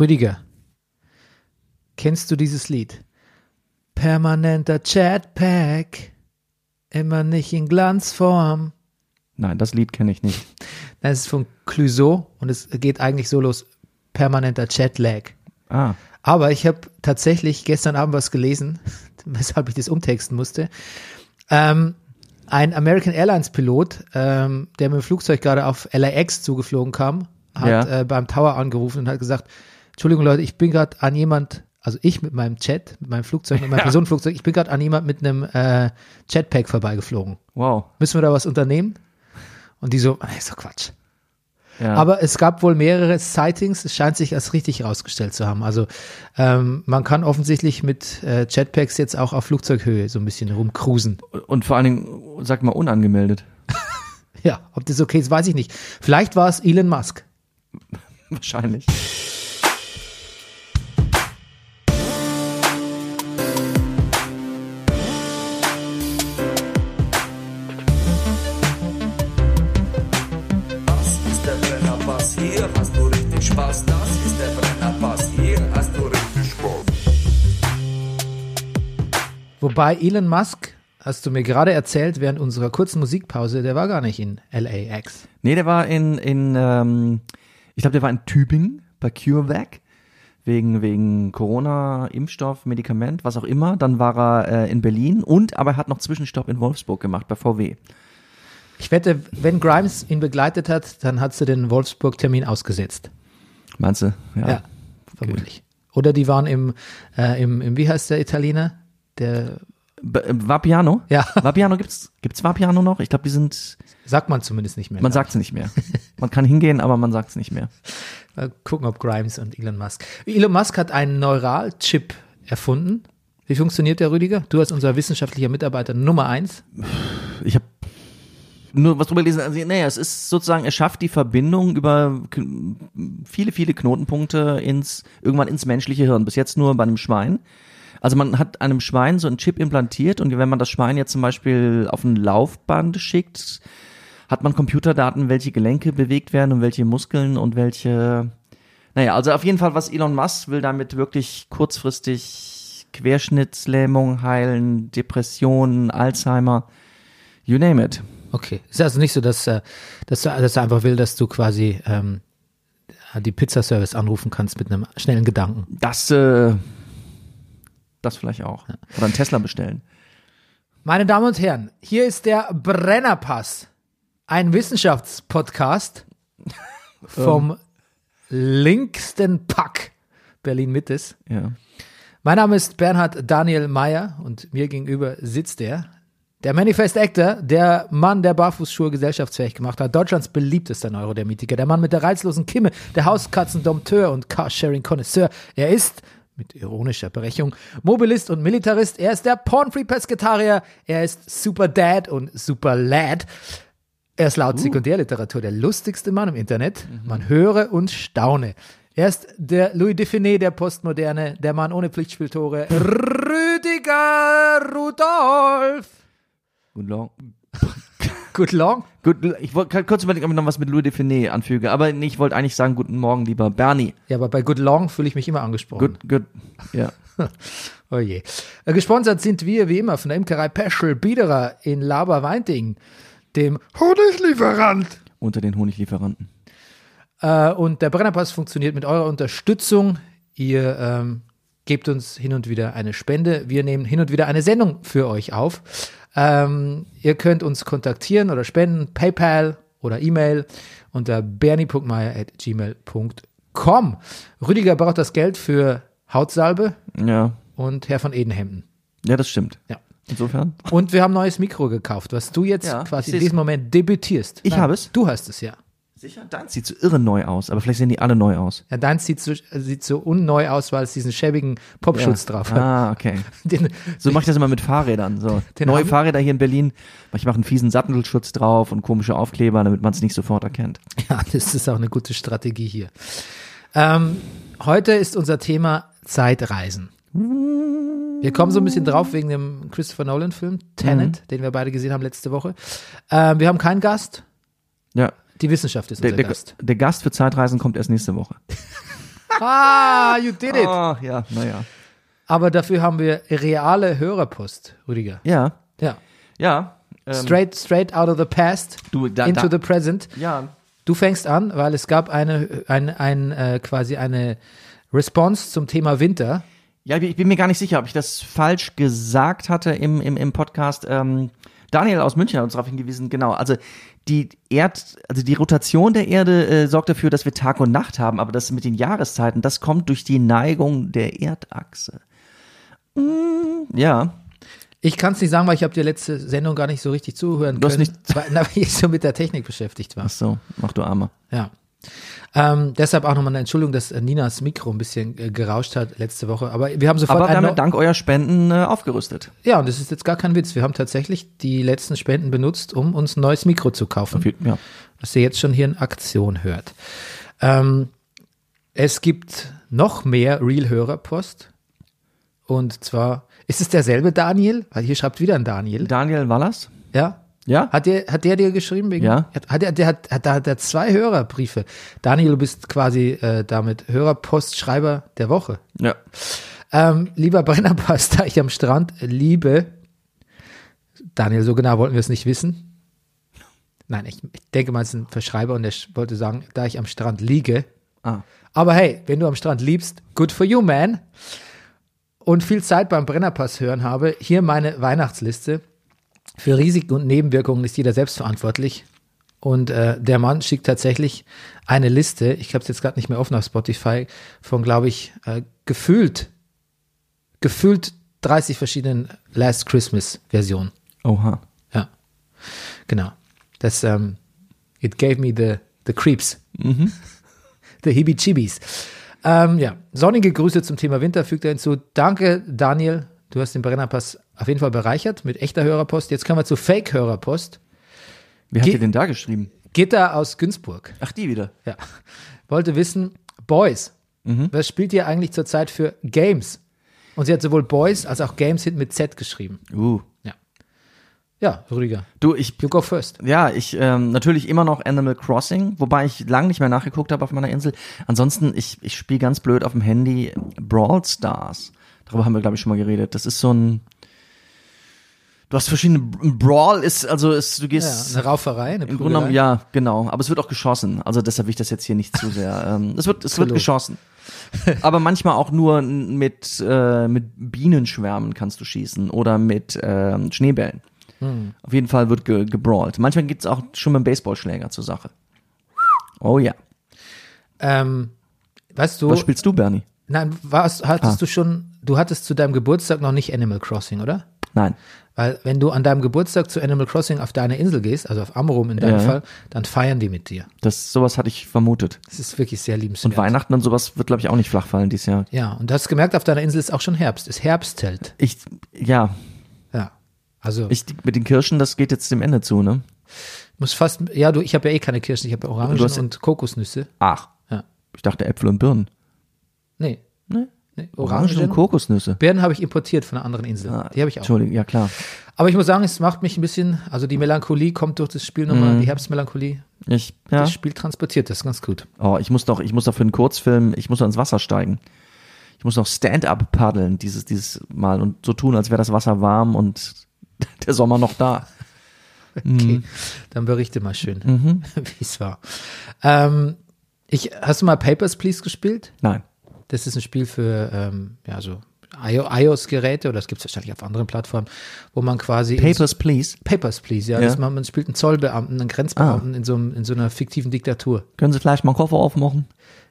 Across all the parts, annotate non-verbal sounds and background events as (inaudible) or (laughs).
Rüdiger, kennst du dieses Lied? Permanenter Chatpack, immer nicht in Glanzform. Nein, das Lied kenne ich nicht. (laughs) Das ist von Clouseau und es geht eigentlich so los, permanenter Chatlag. Ah, Aber ich habe tatsächlich gestern Abend was gelesen, (laughs) weshalb ich das umtexten musste. Ähm, ein American Airlines Pilot, ähm, der mit dem Flugzeug gerade auf LAX zugeflogen kam, hat Ja. äh, beim Tower angerufen und hat gesagt, Entschuldigung Leute, ich bin gerade an jemand, also ich mit meinem Chat, mit meinem Flugzeug, mit meinem Personenflugzeug, ich bin gerade an jemand mit einem äh, Jetpack vorbeigeflogen. wow. Müssen wir da was unternehmen? Und die so, "Ah, ist doch Quatsch. Ja. Aber es gab wohl mehrere Sightings. Es scheint sich als richtig herausgestellt zu haben. Also ähm, man kann offensichtlich mit äh, Jetpacks jetzt auch auf Flugzeughöhe so ein bisschen rumcruisen. Und vor allen Dingen, sag mal, unangemeldet. (laughs) Ja, ob das okay ist, weiß ich nicht. Vielleicht war es Elon Musk. (laughs) Wahrscheinlich. Wobei Elon Musk, hast du mir gerade erzählt, während unserer kurzen Musikpause, der war gar nicht in LAX. Nee, der war in, in ähm, ich glaube, der war in Tübingen bei CureVac. Wegen, wegen Corona, Impfstoff, Medikament, was auch immer. Dann war er äh, in Berlin und aber er hat noch Zwischenstopp in Wolfsburg gemacht bei VW. Ich wette, wenn Grimes ihn begleitet hat, dann hat sie den Wolfsburg-Termin ausgesetzt. Meinst du? Ja, vermutlich. Oder die waren im, äh, im, im, wie heißt der Italiener? Der, B äh, Vapiano? Ja. (laughs) Vapiano gibt's, gibt's Vapiano noch? Ich glaube, die sind, sagt man zumindest nicht mehr. man sagt es nicht mehr. (laughs) Man kann hingehen, aber man sagt es nicht mehr. Mal gucken, ob Grimes und Elon Musk. Elon Musk hat einen Neuralchip erfunden. Wie funktioniert der, Rüdiger? Du als unser wissenschaftlicher Mitarbeiter Nummer eins. Ich habe nur was drüber gelesen. Also, naja, es ist sozusagen, er schafft die Verbindung über viele, viele Knotenpunkte ins, irgendwann ins menschliche Hirn. Bis jetzt nur bei einem Schwein. Also man hat einem Schwein so einen Chip implantiert und wenn man das Schwein jetzt zum Beispiel auf ein Laufband schickt, hat man Computerdaten, welche Gelenke bewegt werden und welche Muskeln und welche. Naja, also auf jeden Fall, was Elon Musk will damit wirklich kurzfristig Querschnittslähmung heilen, Depressionen, Alzheimer, you name it. Okay. Ist also nicht so, dass, äh, dass, du, dass er einfach will, dass du quasi ähm, die Pizzaservice anrufen kannst mit einem schnellen Gedanken. Das, äh, das vielleicht auch. Oder einen Tesla bestellen. Meine Damen und Herren, hier ist der Brennerpass, ein Wissenschaftspodcast (laughs) vom linksten Pack Berlin Mittes. Ja. Mein Name ist Bernhard Daniel Mayer und mir gegenüber sitzt er, der Manifest Actor, der Mann, der Barfußschuhe gesellschaftsfähig gemacht hat, Deutschlands beliebtester Neurodermitiker, der Mann mit der reizlosen Kimme, der Hauskatzendompteur und Carsharing-Konnoisseur. Er ist, mit ironischer Berechtigung, Mobilist und Militarist. Er ist der Pornfree-Pesketarier. Er ist Super Dad und Super Lad. Er ist laut Sekundärliteratur der lustigste Mann im Internet. Man höre und staune. Er ist der Louis Define der Postmoderne, der Mann ohne Pflichtspieltore, Rüdiger Rudolf. Good long. Good long. Gut, ich wollte kurz überlegen, ob ich noch was mit Louis Define anfüge, aber nee, ich wollte eigentlich sagen, guten Morgen, lieber Bernie. Ja, aber bei Good Long fühle ich mich immer angesprochen. Good, good, ja. (laughs) Oh je. Äh, Gesponsert sind wir wie immer von der Imkerei Peschel Biederer in Laberweinting, dem Honiglieferant. Unter den Honiglieferanten. Äh, und der Brennerpass funktioniert mit eurer Unterstützung. Ihr ähm, gebt uns hin und wieder eine Spende. Wir nehmen hin und wieder eine Sendung für euch auf. Ähm, ihr könnt uns kontaktieren oder spenden, PayPal oder E-Mail unter bernie.meier.gmail.com. Rüdiger braucht das Geld für Hautsalbe Ja. und Herr von Edenhemden. Ja, das stimmt. Ja. Insofern. Und wir haben ein neues Mikro gekauft, was du jetzt Ja, quasi in diesem Moment debütierst. Ich habe es? Du hast es, ja. Sicher? Deins sieht so irre neu aus, aber vielleicht sehen die alle neu aus. Ja, deins sieht so, sieht so unneu aus, weil es diesen schäbigen Popschutz drauf hat. Ah, okay. (laughs) Den, So mache ich das immer mit Fahrrädern. So. Neue Fahrräder hier in Berlin. Ich mache einen fiesen Sattelschutz drauf und komische Aufkleber, damit man es nicht sofort erkennt. (laughs) ja, das ist auch eine gute Strategie hier. Ähm, heute ist unser Thema Zeitreisen. Wir kommen so ein bisschen drauf wegen dem Christopher Nolan-Film, Tenet, Mhm. den wir beide gesehen haben letzte Woche. Ähm, wir haben keinen Gast. Ja. Die Wissenschaft ist Der, unser der, Gast. der Gast für Zeitreisen kommt erst nächste Woche. (laughs) Ah, you did it. Oh, ja, naja. Aber dafür haben wir reale Hörerpost, Rüdiger. Ja, Ja. ja. Ähm, Straight, straight out of the past Du, da- into da- the present. Ja, Du fängst an, weil es gab eine, ein, ein, äh, quasi eine Response zum Thema Winter. Ja, ich bin mir gar nicht sicher, ob ich das falsch gesagt hatte im, im, im Podcast. Ähm, Daniel aus München hat uns darauf hingewiesen, genau. Also die Erd, also die Rotation der Erde äh, sorgt dafür, dass wir Tag und Nacht haben, aber das mit den Jahreszeiten, das kommt durch die Neigung der Erdachse. Mm, ja, Ich kann es nicht sagen, weil ich habe dir letzte Sendung gar nicht so richtig zuhören Du hast können, nicht- weil (laughs) ich so mit der Technik beschäftigt war. ach so, mach du Arme. Ja. Ähm, deshalb auch nochmal eine Entschuldigung, dass äh, Ninas Mikro ein bisschen äh, gerauscht hat letzte Woche. Aber wir haben sofort Aber ja dank euer Spenden äh, aufgerüstet. Ja, und das ist jetzt gar kein Witz. Wir haben tatsächlich die letzten Spenden benutzt, um uns ein neues Mikro zu kaufen. Ja. was ihr jetzt schon hier in Aktion hört. Ähm, es gibt noch mehr Real-Hörerpost. Und zwar, ist es derselbe Daniel? Weil hier schreibt wieder ein Daniel. Daniel Wallas? Ja? Ja? Hat der, hat der dir geschrieben? Wegen, Ja. Hat, hat der, der hat, hat, hat, hat zwei Hörerbriefe. Daniel, du bist quasi äh, damit Hörerpostschreiber der Woche. Ja. Ähm, lieber Brennerpass, da ich am Strand liebe. Daniel, so genau wollten wir es nicht wissen. Nein, ich, ich denke mal, es ist ein Verschreiber und er sch- wollte sagen, da ich am Strand liege. Ah. Aber hey, wenn du am Strand liebst, good for you, man. Und viel Zeit beim Brennerpass hören habe, hier meine Weihnachtsliste. Für Risiken und Nebenwirkungen ist jeder selbst verantwortlich. Und äh, der Mann schickt tatsächlich eine Liste, ich habe es jetzt gerade nicht mehr offen auf Spotify, von, glaube ich, äh, gefühlt, gefühlt 30 verschiedenen Last Christmas Versionen. Oha. Ja, genau. Das, ähm, it gave me the, the creeps. (laughs) the heebie-chibis. Ähm, ja, sonnige Grüße zum Thema Winter fügt er hinzu. Danke, Daniel. Du hast den Brennerpass auf jeden Fall bereichert mit echter Hörerpost. Jetzt kommen wir zu Fake-Hörerpost. Wer hat Ge- dir denn da geschrieben? Gitta aus Günzburg. Ach, die wieder. Ja. Wollte wissen, Boys, was spielt ihr eigentlich zurzeit für Games? Und sie hat sowohl Boys als auch Games hinten mit Z geschrieben. Uh. Ja. Ja, Rüdiger. Du, ich You go first. Ja, ich ähm, natürlich immer noch Animal Crossing, wobei ich lange nicht mehr nachgeguckt habe auf meiner Insel. Ansonsten, ich, ich spiele ganz blöd auf dem Handy Brawl Stars. Darüber haben wir, glaube ich, schon mal geredet. Das ist so ein. Du hast verschiedene. ein Brawl ist, also ist, du Ja, gehst. eine Rauferei, eine Im Grunde genommen, ja, genau. Aber es wird auch geschossen. Also deshalb will ich das jetzt hier nicht zu (laughs) sehr. Ähm, es wird, es wird Zu geschossen. (laughs) Aber manchmal auch nur mit, äh, mit Bienenschwärmen kannst du schießen oder mit ähm, Schneebällen. Hm. Auf jeden Fall wird ge gebrawlt. Manchmal gibt's auch schon mit dem Baseballschläger zur Sache. Oh ja. Ähm, weißt du, Was spielst du, Bernie? nein, warst, hattest Ah. du schon, du hattest zu deinem Geburtstag noch nicht Animal Crossing, oder? Nein. Weil wenn du an deinem Geburtstag zu Animal Crossing auf deine Insel gehst, also auf Amrum in deinem Ja. Fall, dann feiern die mit dir. Das, sowas hatte ich vermutet. Das ist wirklich sehr Und liebenswert. Weihnachten und sowas wird, glaube ich, auch nicht flach fallen dieses Jahr. Ja, und du hast gemerkt, auf deiner Insel ist auch schon Herbst, ist Herbstzelt. Ich, ja, Ja. Also ich, mit den Kirschen, das geht jetzt dem Ende zu, ne? muss fast, ja, du, ich habe ja eh keine Kirschen, ich habe ja Orangen und Kokosnüsse. Ach. Ja. Ich dachte Äpfel und Birnen. Nee. Ne? nee Orangen und Kokosnüsse. Birnen habe ich importiert von einer anderen Insel. Ah, die habe ich auch. Entschuldigung, ja klar. Aber ich muss sagen, es macht mich ein bisschen, also die Melancholie kommt durch das Spiel nochmal, die Herbstmelancholie, Ich, Mhm. ja. das Spiel transportiert das ganz gut. Oh, ich muss doch, ich muss doch für einen Kurzfilm, ich muss doch ins Wasser steigen. Ich muss noch Stand-up paddeln dieses, dieses Mal und so tun, als wäre das Wasser warm und (laughs) der Sommer noch da. (laughs) Okay, dann berichte mal schön, Mhm. (laughs) wie es war. Ähm, ich, hast du mal Papers, Please gespielt? Nein. Das ist ein Spiel für, ähm, ja, so IO iOS-Geräte oder das gibt es wahrscheinlich auf anderen Plattformen, wo man quasi Papers, please. Papers, Please, ja. Ja. Man, man spielt einen Zollbeamten, einen Grenzbeamten in, so einem, in so einer fiktiven Diktatur. Können Sie vielleicht mal einen Koffer aufmachen?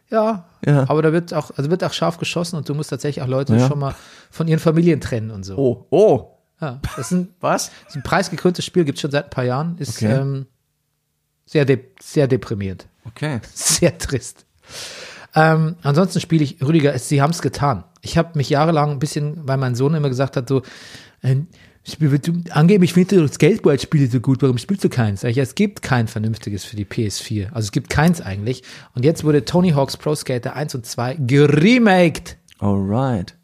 Ja, Ja. aber da wird auch, also wird auch scharf geschossen und du musst tatsächlich auch Leute Ja. schon mal von ihren Familien trennen und so. Oh, oh. Ja, das ist ein, (laughs) Was? das ist ein preisgekröntes Spiel, gibt es schon seit ein paar Jahren, ist Okay. ähm, sehr, de sehr deprimierend, Okay. (laughs) sehr trist. Ähm, ansonsten spiele ich, Rüdiger, es- sie haben es getan. Ich habe mich jahrelang ein bisschen, weil mein Sohn immer gesagt hat, so, äh, du, angeblich findest du Skateboard-Spiele so gut, warum spielst du keins? Ich, es gibt kein vernünftiges für die PS4. Also es gibt keins eigentlich. Und jetzt wurde Tony Hawk's Pro Skater 1 und 2 geremaked. Alright.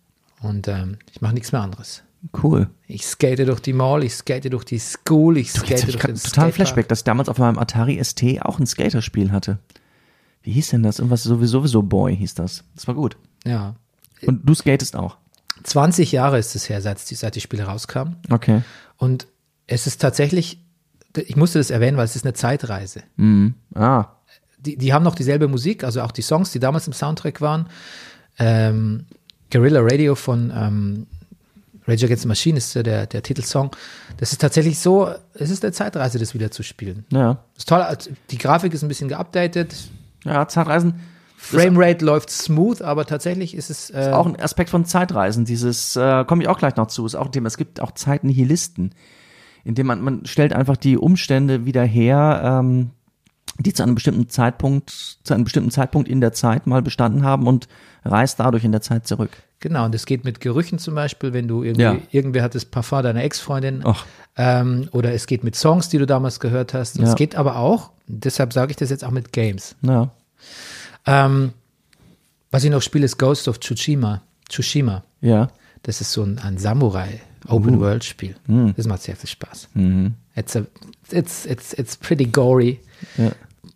Und ähm, ich mache nichts mehr anderes. Cool. Ich skate durch die Mall, ich skate durch die School, ich skate ich durch grad den total. Flashback, dass ich damals auf meinem Atari ST auch ein Skaterspiel hatte. Wie hieß denn das? Irgendwas sowieso, sowieso Boy hieß das. Das war gut. Ja. Und du skatest auch. 20 Jahre ist es her, seit die, seit die Spiele rauskamen. Okay. Und es ist tatsächlich, ich musste das erwähnen, weil es ist eine Zeitreise. Mhm. Ah. Die, die haben noch dieselbe Musik, also auch die Songs, die damals im Soundtrack waren. Ähm, Guerrilla Radio von ähm, Rage Against the Machine ist der, der Titelsong. Das ist tatsächlich so, es ist eine Zeitreise, das wieder zu spielen. Ja. Das ist toll, also die Grafik ist ein bisschen geupdatet. Ja, Zeitreisen. Framerate läuft smooth, aber tatsächlich ist es äh, Auch ein Aspekt von Zeitreisen. Dieses, äh, komme ich auch gleich noch zu, ist auch ein Thema. Es gibt auch Zeitnihilisten, indem man, man stellt einfach die Umstände wieder her, ähm, die zu einem bestimmten Zeitpunkt, zu einem bestimmten Zeitpunkt in der Zeit mal bestanden haben und reist dadurch in der Zeit zurück. Genau, und das geht mit Gerüchen zum Beispiel, wenn du irgendwie, Ja. irgendwer hat das Parfum deiner Ex-Freundin. Ähm, oder es geht mit Songs, die du damals gehört hast. Ja. Es geht aber auch, deshalb sage ich das jetzt auch mit Games. Ja. Ähm, was ich noch spiele, ist Ghost of Tsushima. Tsushima. Ja. Das ist so ein, ein Samurai-Open-World-Spiel. Hm. Das macht sehr viel Spaß. Mhm. It's, a, it's, it's, it's pretty gory. Ja.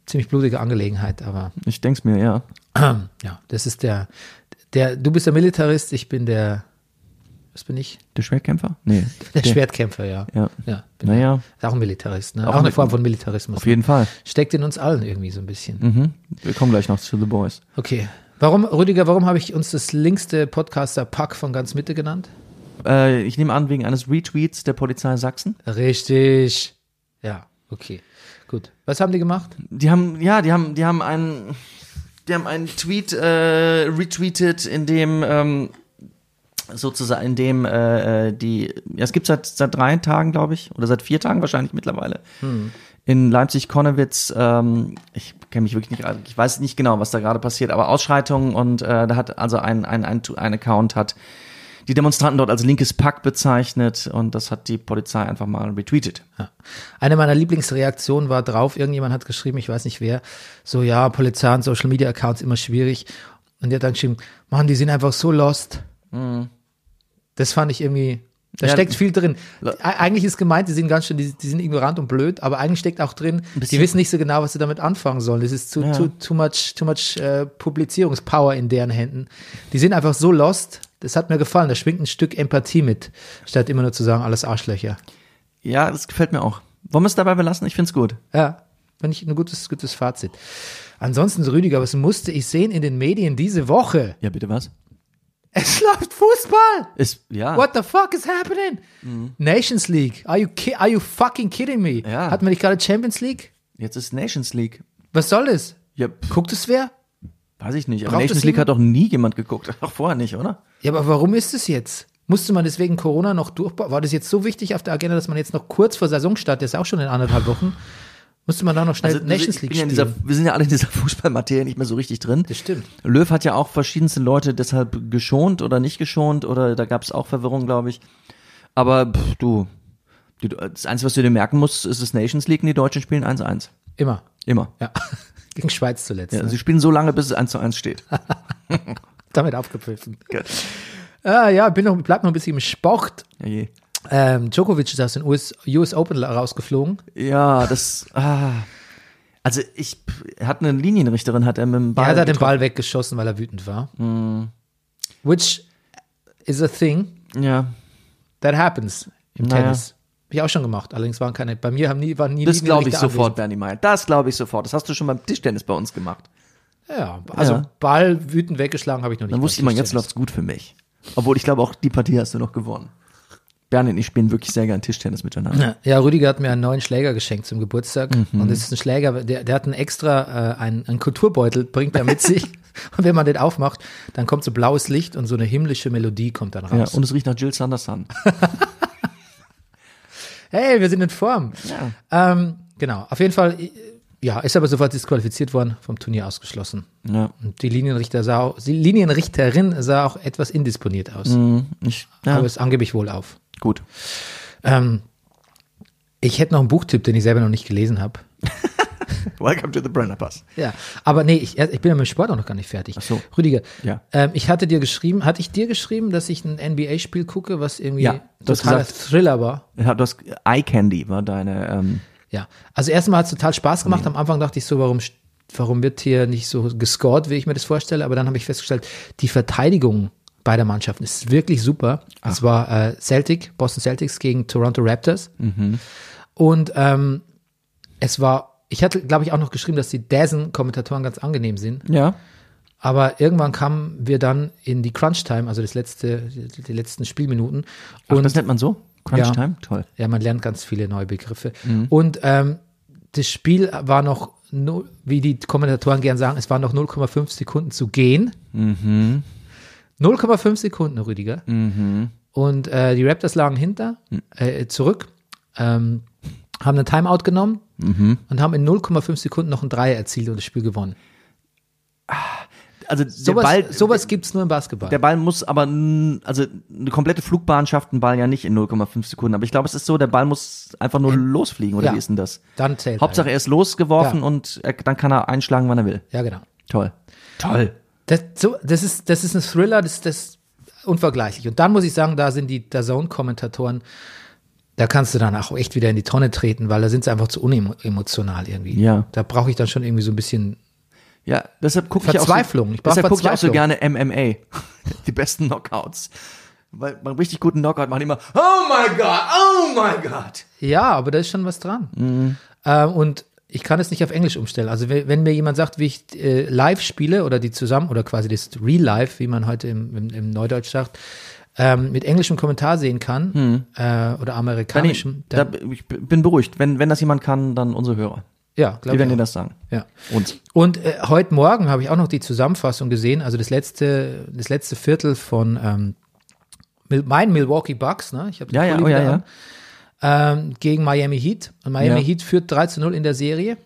Ziemlich blutige Angelegenheit, aber Ich denk's mir, ja. (clears throat) ja, das ist der, der, du bist der Militarist, ich bin der, was bin ich? Der Schwertkämpfer? Nee. Der Schwertkämpfer, ja. Ja. ja Naja, Ist auch ein Militarist, ne? Auch Auch, eine Form von Militarismus. auf jeden Fall. Steckt in uns allen irgendwie so ein bisschen. Mhm. Wir kommen gleich noch zu The Boys. Okay. Warum, Rüdiger, warum habe ich uns das linkste Podcaster-Pack von ganz Mitte genannt? Äh, ich nehme an, wegen eines Retweets der Polizei Sachsen. Richtig. Ja, okay. Gut. Was haben die gemacht? Die haben, ja, die haben, die haben einen, die haben einen Tweet äh, retweetet, in dem ähm, sozusagen, in dem äh, äh, die, ja, es gibt seit seit drei Tagen, glaube ich, oder seit vier Tagen wahrscheinlich mittlerweile. In Leipzig-Konnewitz, ähm, ich kenne mich wirklich nicht, also ich weiß nicht genau, was da gerade passiert, aber Ausschreitungen und äh, da hat also ein, ein, ein, ein Account hat die Demonstranten dort als linkes Pack bezeichnet und das hat die Polizei einfach mal retweetet. Ja. Eine meiner Lieblingsreaktionen war drauf, irgendjemand hat geschrieben, ich weiß nicht wer, so ja, Polizei und Social Media Accounts immer schwierig. Und der hat dann geschrieben, Mann, die sind einfach so lost. Das fand ich irgendwie, da Ja, steckt viel drin. Eigentlich ist gemeint, die sind ganz schön, die, die sind ignorant und blöd, aber eigentlich steckt auch drin, die wissen nicht so genau, was sie damit anfangen sollen. Das ist zu, Ja. too, too much, too much äh, Publizierungspower in deren Händen. Die sind einfach so lost. Das hat mir gefallen. Da schwingt ein Stück Empathie mit, statt immer nur zu sagen, alles Arschlöcher. Ja, das gefällt mir auch. Wollen wir es dabei belassen? Ich find's gut. Ja, finde ich ein gutes, gutes Fazit. Ansonsten, Rüdiger, was musste ich sehen in den Medien diese Woche? Ja, bitte was? Es läuft Fußball! Ist, ja. What the fuck is happening? Nations League. Are you, are you fucking kidding me? Ja. Hatten wir nicht gerade Champions League? Jetzt ist Nations League. Was soll das? Ja, Guckt es wer? Weiß ich nicht. Aber Braucht Nations League hat doch nie jemand geguckt. (laughs) Auch vorher nicht, oder? Ja, aber warum ist es jetzt? Musste man deswegen Corona noch durchbauen? War das jetzt so wichtig auf der Agenda, dass man jetzt noch kurz vor Saisonstart, das ist auch schon in anderthalb Wochen, musste man da noch schnell Nations Also, ich League ja dieser, wir sind ja alle in dieser (laughs) Fußballmaterie nicht mehr so richtig drin. Das stimmt. Löw hat ja auch verschiedenste Leute deshalb geschont oder nicht geschont oder da gab es auch Verwirrung, glaube ich. Aber pff, du, du, das Einzige, was du dir merken musst, ist das Nations League und die Deutschen spielen 1-1. Immer. Immer. Ja. (laughs) Gegen Schweiz zuletzt. Ja, ne? Sie spielen so lange, bis es 1 zu 1 steht. (laughs) Damit aufgepfiffen. Ah, ja, bin noch, bleib noch ein bisschen im Sport. Ja. Ähm, Djokovic ist aus den US, US Open rausgeflogen. Ja, das. Ah. Also ich hat eine Linienrichterin, hat er mit dem Ball. er hat den. Ball weggeschossen, weil er wütend war. Which is a thing Ja. that happens im Naja. Tennis. Hab ich auch schon gemacht. Allerdings waren keine, bei mir haben nie, waren nie Das glaube ich Linienrichter sofort, Bernie Meyer. Das glaube ich sofort. Das hast du schon beim Tischtennis bei uns gemacht. Ja, also Ja. Ball wütend weggeschlagen habe ich noch nicht. Dann wusste ich mal, jetzt läuft's gut für mich. Obwohl ich glaube auch, die Partie hast du noch gewonnen. Bernie und ich spielen wirklich sehr gern Tischtennis miteinander. Ja, Ja, Rüdiger hat mir einen neuen Schläger geschenkt zum Geburtstag. Mhm. Und das ist ein Schläger, der, der hat einen extra, äh, einen, einen Kulturbeutel, bringt er mit (laughs) sich. Und wenn man den aufmacht, dann kommt so blaues Licht und so eine himmlische Melodie kommt dann Ja, raus. und es riecht nach Jill Sanderson. (laughs) hey, wir sind in Form. Ja. Ähm, genau, auf jeden Fall, äh, ja, ist aber sofort disqualifiziert worden, vom Turnier ausgeschlossen. Ja. Und die Linienrichter sah auch, die Linienrichterin sah auch etwas indisponiert aus. Mhm. Ich, ja. Aber es angeblich wohl auf. Gut. Ähm, ich hätte noch einen Buchtipp, den ich selber noch nicht gelesen habe. (laughs) (laughs) Welcome to the Brenner Pass. Ja, aber nee, ich, ich bin ja mit dem Sport auch noch gar nicht fertig. Ach so. Rüdiger, Ja. ähm, ich hatte dir geschrieben, hatte ich dir geschrieben, dass ich ein NBA-Spiel gucke, was irgendwie Ja, totaler gesagt- Thriller war? Ja, du hast Eye Candy war deine. Ähm, Ja, also erstmal hat es total Spaß gemacht. Am Anfang dachte ich so, warum warum wird hier nicht so gescored, wie ich mir das vorstelle. Aber dann habe ich festgestellt, die Verteidigung beider Mannschaften ist wirklich super. Es war äh, Celtic, Boston Celtics gegen Toronto Raptors. Und ähm, es war, ich hatte, glaube ich, auch noch geschrieben, dass die Dazen-Kommentatoren ganz angenehm sind. Ja. Aber irgendwann kamen wir dann in die Crunch-Time, also das letzte, die, die letzten Spielminuten. Ach, Und das nennt man so? Crunch Ja. Time? Toll. ja, man lernt ganz viele neue Begriffe. Und ähm, das Spiel war noch, wie die Kommentatoren gern sagen, es waren noch 0,5 Sekunden zu gehen. 0,5 Sekunden, Rüdiger. Und äh, die Raptors lagen hinter, äh, zurück, ähm, haben einen Timeout genommen und haben in 0,5 Sekunden noch ein Dreier erzielt und das Spiel gewonnen. Also Sowas, Ball, sowas gibt's nur im Basketball. der Ball muss aber, also eine komplette Flugbahn schafft ein Ball ja nicht in 0,5 Sekunden. Aber ich glaube, es ist so, der Ball muss einfach nur losfliegen, oder ja. wie ist denn das? Dann zählt Hauptsache er. er ist losgeworfen Ja. und er, dann kann er einschlagen, wann er will. Ja, genau. Toll. Toll. Das, so, das, ist, das ist ein Thriller, das, das ist unvergleichlich. Und dann muss ich sagen, da sind die DAZN-Kommentatoren, da kannst du dann auch echt wieder in die Tonne treten, weil da sind sie einfach zu unemotional irgendwie. Ja. Da brauche ich dann schon irgendwie so ein bisschen Ja, deshalb gucke ich auch so. Ich deshalb gucke ich auch so gerne MMA. (laughs) Die besten Knockouts. Weil beim richtig guten Knockout machen die immer, oh my God, oh my God. Ja, aber da ist schon was dran. Mhm. Ähm, und ich kann es nicht auf Englisch umstellen. Also wenn, wenn mir jemand sagt, wie ich äh, live spiele oder die zusammen oder quasi das Real Life, wie man heute im, im, im Neudeutsch sagt, ähm, mit englischem Kommentar sehen kann äh, oder amerikanischem, da, dann, ich bin beruhigt. Wenn, wenn das jemand kann, dann unsere Hörer. ja, Die glaube werden ich. dir auch. das sagen. Ja. Uns. Und äh, heute Morgen habe ich auch noch die Zusammenfassung gesehen, also das letzte, das letzte Viertel von ähm, Mil- mein Milwaukee Bucks, ne? Ich habe Ja, ja, oh, ja, ja. ähm, gegen Miami Heat. Und Miami Ja. Heat führt 3 zu 0 in der Serie.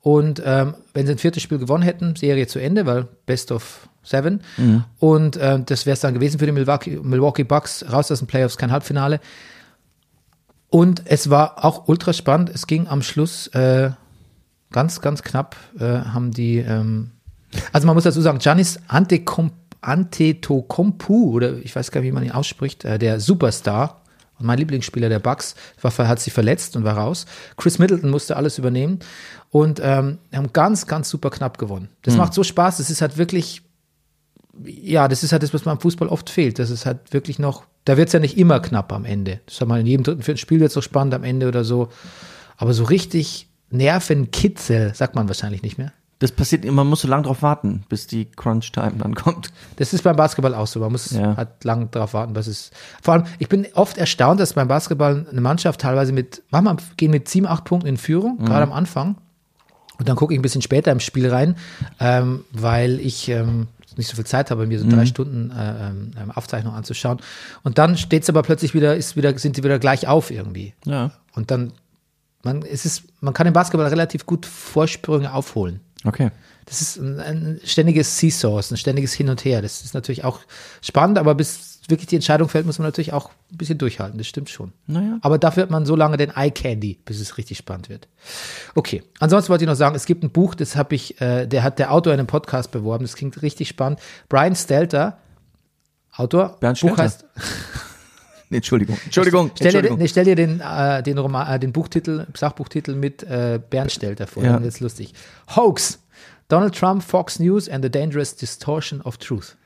Und ähm, wenn sie ein viertes Spiel gewonnen hätten, Serie zu Ende, weil Best of Seven. Mhm. Und ähm, das wäre es dann gewesen für die Milwaukee, Milwaukee Bucks, raus aus den Playoffs, kein Halbfinale. Und es war auch ultra spannend. Es ging am Schluss äh, ganz, ganz knapp, äh, haben die, ähm, also man muss dazu sagen, Giannis Antetokounmpo oder ich weiß gar nicht, wie man ihn ausspricht, äh, der Superstar und mein Lieblingsspieler der Bucks, war, hat sich verletzt und war raus. Chris Middleton musste alles übernehmen und ähm, haben ganz, ganz super knapp gewonnen. Das macht so Spaß. Das ist halt wirklich, ja, das ist halt das, was beim Fußball oft fehlt. Das ist halt wirklich noch, da wird es ja nicht immer knapp am Ende. Das hat mal in jedem dritten, vierten Spiel wird es so spannend am Ende oder so. Aber so richtig Nervenkitzel sagt man wahrscheinlich nicht mehr. Das passiert, man muss so lange drauf warten, bis die Crunch-Time dann kommt. Das ist beim Basketball auch so. Man muss Ja. halt lang darauf warten, was es. Vor allem, ich bin oft erstaunt, dass beim Basketball eine Mannschaft teilweise mit, manchmal gehen mit sieben, acht Punkten in Führung, gerade am Anfang. Und dann gucke ich ein bisschen später im Spiel rein, ähm, weil ich ähm, nicht so viel Zeit habe, mir so drei Stunden äh, ähm, Aufzeichnung anzuschauen. Und dann steht es aber plötzlich wieder, ist wieder, sind die wieder gleich auf irgendwie. Ja. Und dann, man, es ist, man kann im Basketball relativ gut Vorsprünge aufholen. Okay. Das ist ein, ein ständiges Seesaw, ein ständiges Hin und Her. Das ist natürlich auch spannend, aber bis wirklich die Entscheidung fällt, muss man natürlich auch ein bisschen durchhalten. Das stimmt schon. Naja. Aber dafür hat man so lange den Eye Candy, bis es richtig spannend wird. Okay. Ansonsten wollte ich noch sagen, es gibt ein Buch, das habe ich, äh, der hat der Autor in einem Podcast beworben. Das klingt richtig spannend. Brian Stelter, Autor. Bernd Buch Stelter. heißt. (laughs) Nee, Entschuldigung. Entschuldigung. Stell dir, Entschuldigung. nee, stell dir den, äh, den, Roman, äh, den Buchtitel, Sachbuchtitel mit äh, Bernd Stelter vor. Ja. Das ist lustig. Hoax. Donald Trump, Fox News and the Dangerous Distortion of Truth.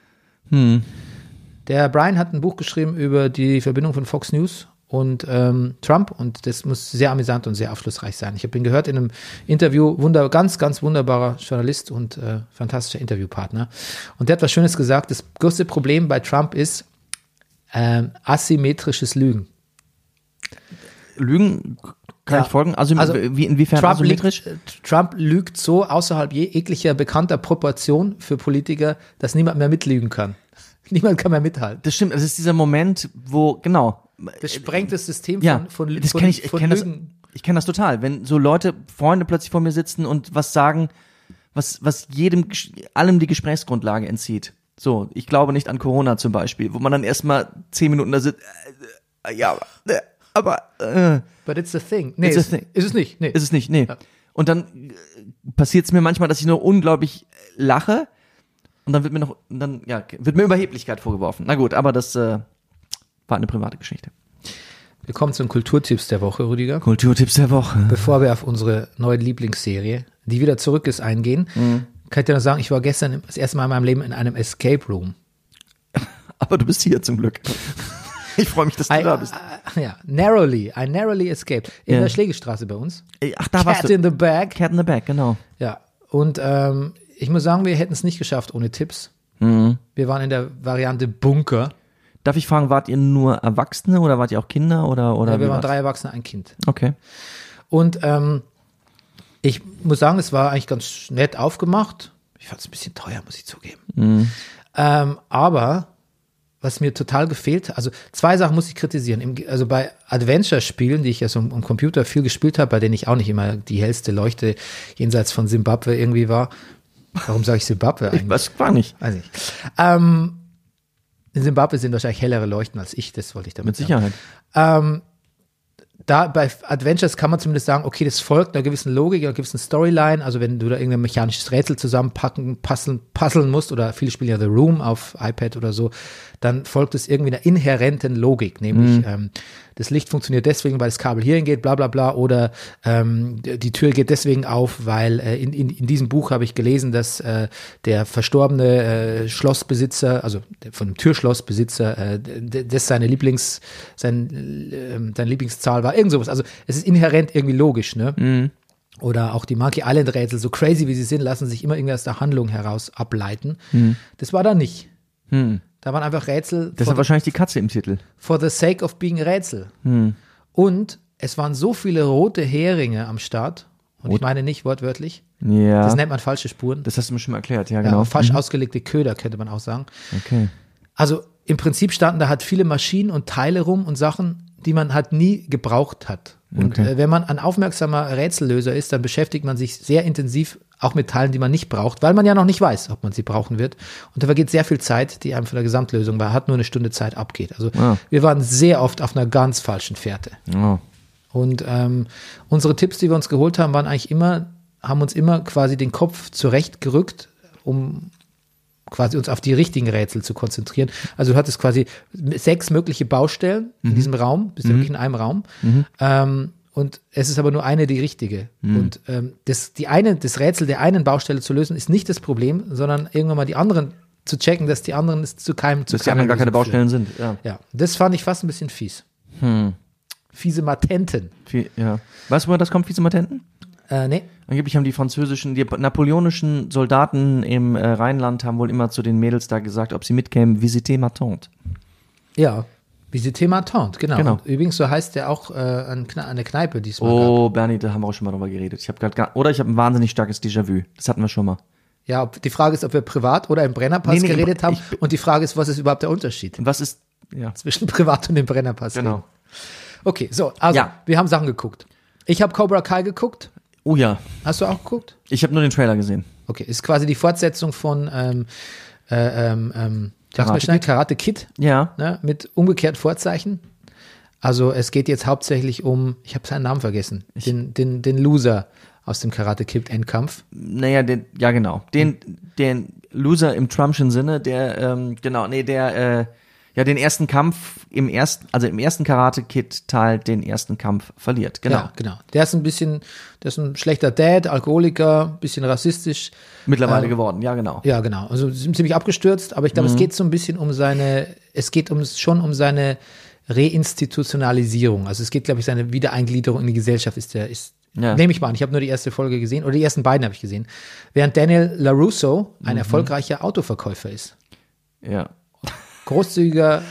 Der Brian hat ein Buch geschrieben über die Verbindung von Fox News und ähm, Trump und das muss sehr amüsant und sehr aufschlussreich sein. Ich habe ihn gehört in einem Interview, wunder, ganz, ganz wunderbarer Journalist und äh, fantastischer Interviewpartner. Und der hat was Schönes gesagt. Das größte Problem bei Trump ist ähm, asymmetrisches Lügen. Lügen kann Ja. ich folgen? Also, Also, wie, inwiefern Trump asymmetrisch? lügt, äh, Trump lügt so außerhalb jeglicher bekannter Proportion für Politiker, dass niemand mehr mitlügen kann. (laughs) Niemand kann mehr mithalten. Das stimmt, es ist dieser Moment, wo, genau. Das sprengt das System Ja, von, von, das von, kenn ich, ich von das, ich kenne das total. Wenn so Leute, Freunde plötzlich vor mir sitzen und was sagen, was, was jedem, allem die Gesprächsgrundlage entzieht. So, ich glaube nicht an Corona zum Beispiel, wo man dann erstmal zehn Minuten da sitzt, äh, äh, ja, aber, äh, aber, äh, But it's a thing. Nee, It's a ist, thing. ist es nicht. Nee. ist es nicht, nee. Und dann passiert es mir manchmal, dass ich nur unglaublich lache und dann wird mir noch, dann, ja, wird mir Überheblichkeit vorgeworfen. Na gut, aber das äh, war eine private Geschichte. Wir kommen zu den Kulturtipps der Woche, Rüdiger. Kulturtipps der Woche. Bevor wir auf unsere neue Lieblingsserie die wieder zurück ist, eingehen, Mhm. kann ich dir noch sagen, ich war gestern das erste Mal in meinem Leben in einem Escape Room. (laughs) Aber du bist hier zum Glück. Ich freue mich, dass du Ein, da bist. äh, ja, narrowly, ein narrowly escaped. In Ja. der Schlägestraße bei uns. Ach, da warst Cat du. in the bag. Cat in the Bag, genau. Ja, und ähm, ich muss sagen, wir hätten es nicht geschafft ohne Tipps. Mhm. Wir waren in der Variante Bunker. Darf ich fragen, wart ihr nur Erwachsene oder wart ihr auch Kinder oder oder Ja, wir waren war's? drei Erwachsene, ein Kind. Okay. Und ähm, ich muss sagen, es war eigentlich ganz nett aufgemacht. Ich fand es ein bisschen teuer, muss ich zugeben. Ähm, aber was mir total gefehlt, also zwei Sachen muss ich kritisieren. Im, also bei Adventure-Spielen, die ich ja so am am Computer viel gespielt habe, bei denen ich auch nicht immer die hellste Leuchte jenseits von Simbabwe irgendwie war. Warum sage ich Simbabwe eigentlich? Ich weiß gar nicht. Weiß nicht. Ähm, in Simbabwe sind wahrscheinlich hellere Leuchten als ich, das wollte ich damit Mit sagen. Sicherheit. Ähm, da bei Adventures kann man zumindest sagen, okay, das folgt einer gewissen Logik, einer gewissen Storyline. Also wenn du da irgendein mechanisches Rätsel zusammenpacken, puzzeln, puzzeln musst oder viele spielen ja The Room auf iPad oder so, dann folgt es irgendwie einer inhärenten Logik, nämlich ähm, das Licht funktioniert deswegen, weil das Kabel hierhin geht, bla bla bla, oder ähm, die Tür geht deswegen auf, weil äh, in, in, in diesem Buch habe ich gelesen, dass äh, der verstorbene äh, Schlossbesitzer, also von dem Türschlossbesitzer, äh, das seine Lieblings, sein, äh, seine Lieblingszahl war, irgend sowas. Also es ist inhärent irgendwie logisch, ne? Oder auch die Monkey Island Rätsel, so crazy wie sie sind, lassen sich immer irgendwie aus der Handlung heraus ableiten. Das war da nicht. Da waren einfach Rätsel Das hat wahrscheinlich die Katze im Titel. for the sake of being Rätsel. Und es waren so viele rote Heringe am Start. Und ich meine nicht wortwörtlich. Ja. Das Das, nennt man falsche Spuren. hast du mir schon mal erklärt, ja, ja, genau. falsch ausgelegte Köder, könnte man auch sagen. Okay. Also im Prinzip standen da halt viele Maschinen und Teile rum und Sachen, die man halt nie gebraucht hat. Und Okay. äh, wenn man ein aufmerksamer Rätsellöser ist, dann beschäftigt man sich sehr intensiv auch mit Teilen, die man nicht braucht, weil man ja noch nicht weiß, ob man sie brauchen wird. Und da vergeht sehr viel Zeit, die einem von der Gesamtlösung bei hat nur eine Stunde Zeit abgeht. Also Ah. wir waren sehr oft auf einer ganz falschen Fährte. Oh. Und ähm, unsere Tipps, die wir uns geholt haben, waren eigentlich immer, haben uns immer quasi den Kopf zurechtgerückt, um quasi uns auf die richtigen Rätsel zu konzentrieren. Also du hattest quasi sechs mögliche Baustellen in diesem Raum, bist ja wirklich in einem Raum. Ähm, und es ist aber nur eine die richtige. Und ähm, das, die eine, das Rätsel der einen Baustelle zu lösen, ist nicht das Problem, sondern irgendwann mal die anderen zu checken, dass die anderen es zu keinem zu Dass die anderen gar keine Lösung führen. Baustellen sind. Ja. Ja, das fand ich fast ein bisschen fies. Fiese Matenten. Viel, ja. Weißt du, woher das kommt, Vizematenten? Äh, nee. Angeblich haben die französischen, die napoleonischen Soldaten im äh, Rheinland haben wohl immer zu den Mädels da gesagt, ob sie mitkämen, visiter ma tante. Ja, Visite ma tante, genau. Genau. Übrigens, so heißt der auch äh, eine Kneipe diesmal. gab. Oh, Bernie, da haben wir auch schon mal drüber geredet. Ich habe gerade, oder ich habe ein wahnsinnig starkes Déjà-vu. Das hatten wir schon mal. Ja, ob, die Frage ist, ob wir privat oder im Brennerpass Nee, nee, geredet haben. ich- Und die Frage ist, was ist überhaupt der Unterschied was ist, ja, zwischen privat und dem Brennerpass? genau. Okay, so, also, Ja. wir haben Sachen geguckt. Ich habe Cobra Kai geguckt. Oh ja, Hast du auch geguckt? ich habe nur den Trailer gesehen. Okay, ist quasi die Fortsetzung von ähm, äh, ähm, ähm, Karate schnell, Karate Kid. Ja, ne, mit umgekehrten Vorzeichen. Also es geht jetzt hauptsächlich um, ich habe seinen Namen vergessen, den, den, den Loser aus dem Karate Kid Endkampf. naja, den, ja genau. Den, den Loser im Trumpschen Sinne, der, ähm, genau, nee, der, äh, ja, den ersten Kampf im ersten, also im ersten Karate Kid Teil den ersten Kampf verliert. Genau. Ja, genau. Der ist ein bisschen, der ist ein schlechter Dad, Alkoholiker, bisschen rassistisch. Mittlerweile Ähm, geworden, ja genau. Ja, genau. Also ziemlich abgestürzt, aber ich glaube, es geht so ein bisschen um seine, es geht um schon um seine Reinstitutionalisierung. Also es geht, glaube ich, seine Wiedereingliederung in die Gesellschaft ist der, ist, Ja. nehme ich mal an. Ich habe nur die erste Folge gesehen, oder die ersten beiden habe ich gesehen. Während Daniel LaRusso ein erfolgreicher Autoverkäufer ist. Ja. Großzügiger,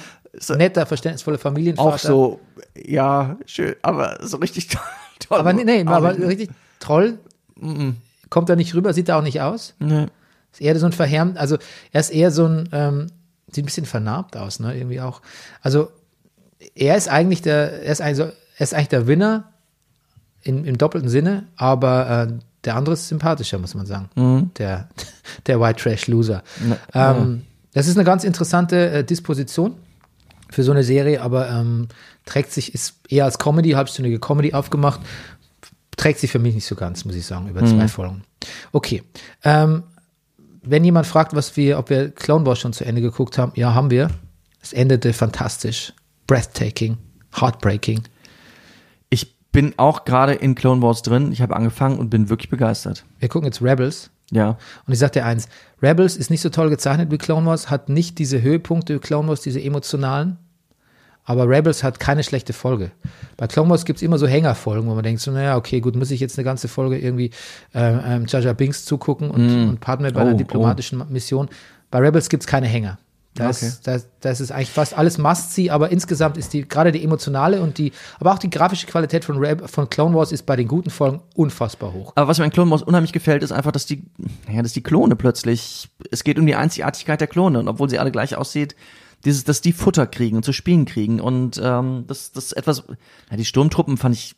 netter, verständnisvoller Familienvater. Auch so, ja, schön, aber so richtig (laughs) toll. Aber nee, nee aber nicht. richtig toll. Kommt er nicht rüber, sieht er auch nicht aus. Nee. Ist eher so ein verhärmt, also er ist eher so ein, ähm, sieht ein bisschen vernarbt aus, ne, irgendwie auch. Also er ist eigentlich der, er ist eigentlich, so, er ist eigentlich der Winner in, im doppelten Sinne, aber äh, der andere ist sympathischer, muss man sagen. Der, (laughs) der White Trash Loser. ähm, Das ist eine ganz interessante äh, Disposition für so eine Serie, aber ähm, trägt sich, ist eher als Comedy, halbstündige Comedy aufgemacht, trägt sich für mich nicht so ganz, muss ich sagen, über zwei Folgen. Okay. Ähm, wenn jemand fragt, was wir, ob wir Clone Wars schon zu Ende geguckt haben, ja, haben wir. Es endete fantastisch, breathtaking, heartbreaking. Ich bin auch gerade in Clone Wars drin. Ich habe angefangen und bin wirklich begeistert. Wir gucken jetzt Rebels. Ja. Und ich sag dir eins, Rebels ist nicht so toll gezeichnet wie Clone Wars, hat nicht diese Höhepunkte wie Clone Wars, diese emotionalen. Aber Rebels hat keine schlechte Folge. Bei Clone Wars gibt's immer so Hängerfolgen, wo man denkt, so, naja, okay, gut, muss ich jetzt eine ganze Folge irgendwie ähm, ähm, Jar Binks zugucken und, und Padme bei einer Oh, diplomatischen Mission. Bei Rebels gibt's keine Hänger. Das, Okay. das, das ist eigentlich fast alles Must-See, aber insgesamt ist die, gerade die emotionale und die, aber auch die grafische Qualität von, Reb, von Clone Wars ist bei den guten Folgen unfassbar hoch. Aber was mir an Clone Wars unheimlich gefällt, ist einfach, dass die, ja, dass die Klone plötzlich, es geht um die Einzigartigkeit der Klone und obwohl sie alle gleich aussieht, dieses, dass die Futter kriegen und zu spielen kriegen und ähm, das, das etwas, ja, die Sturmtruppen fand ich,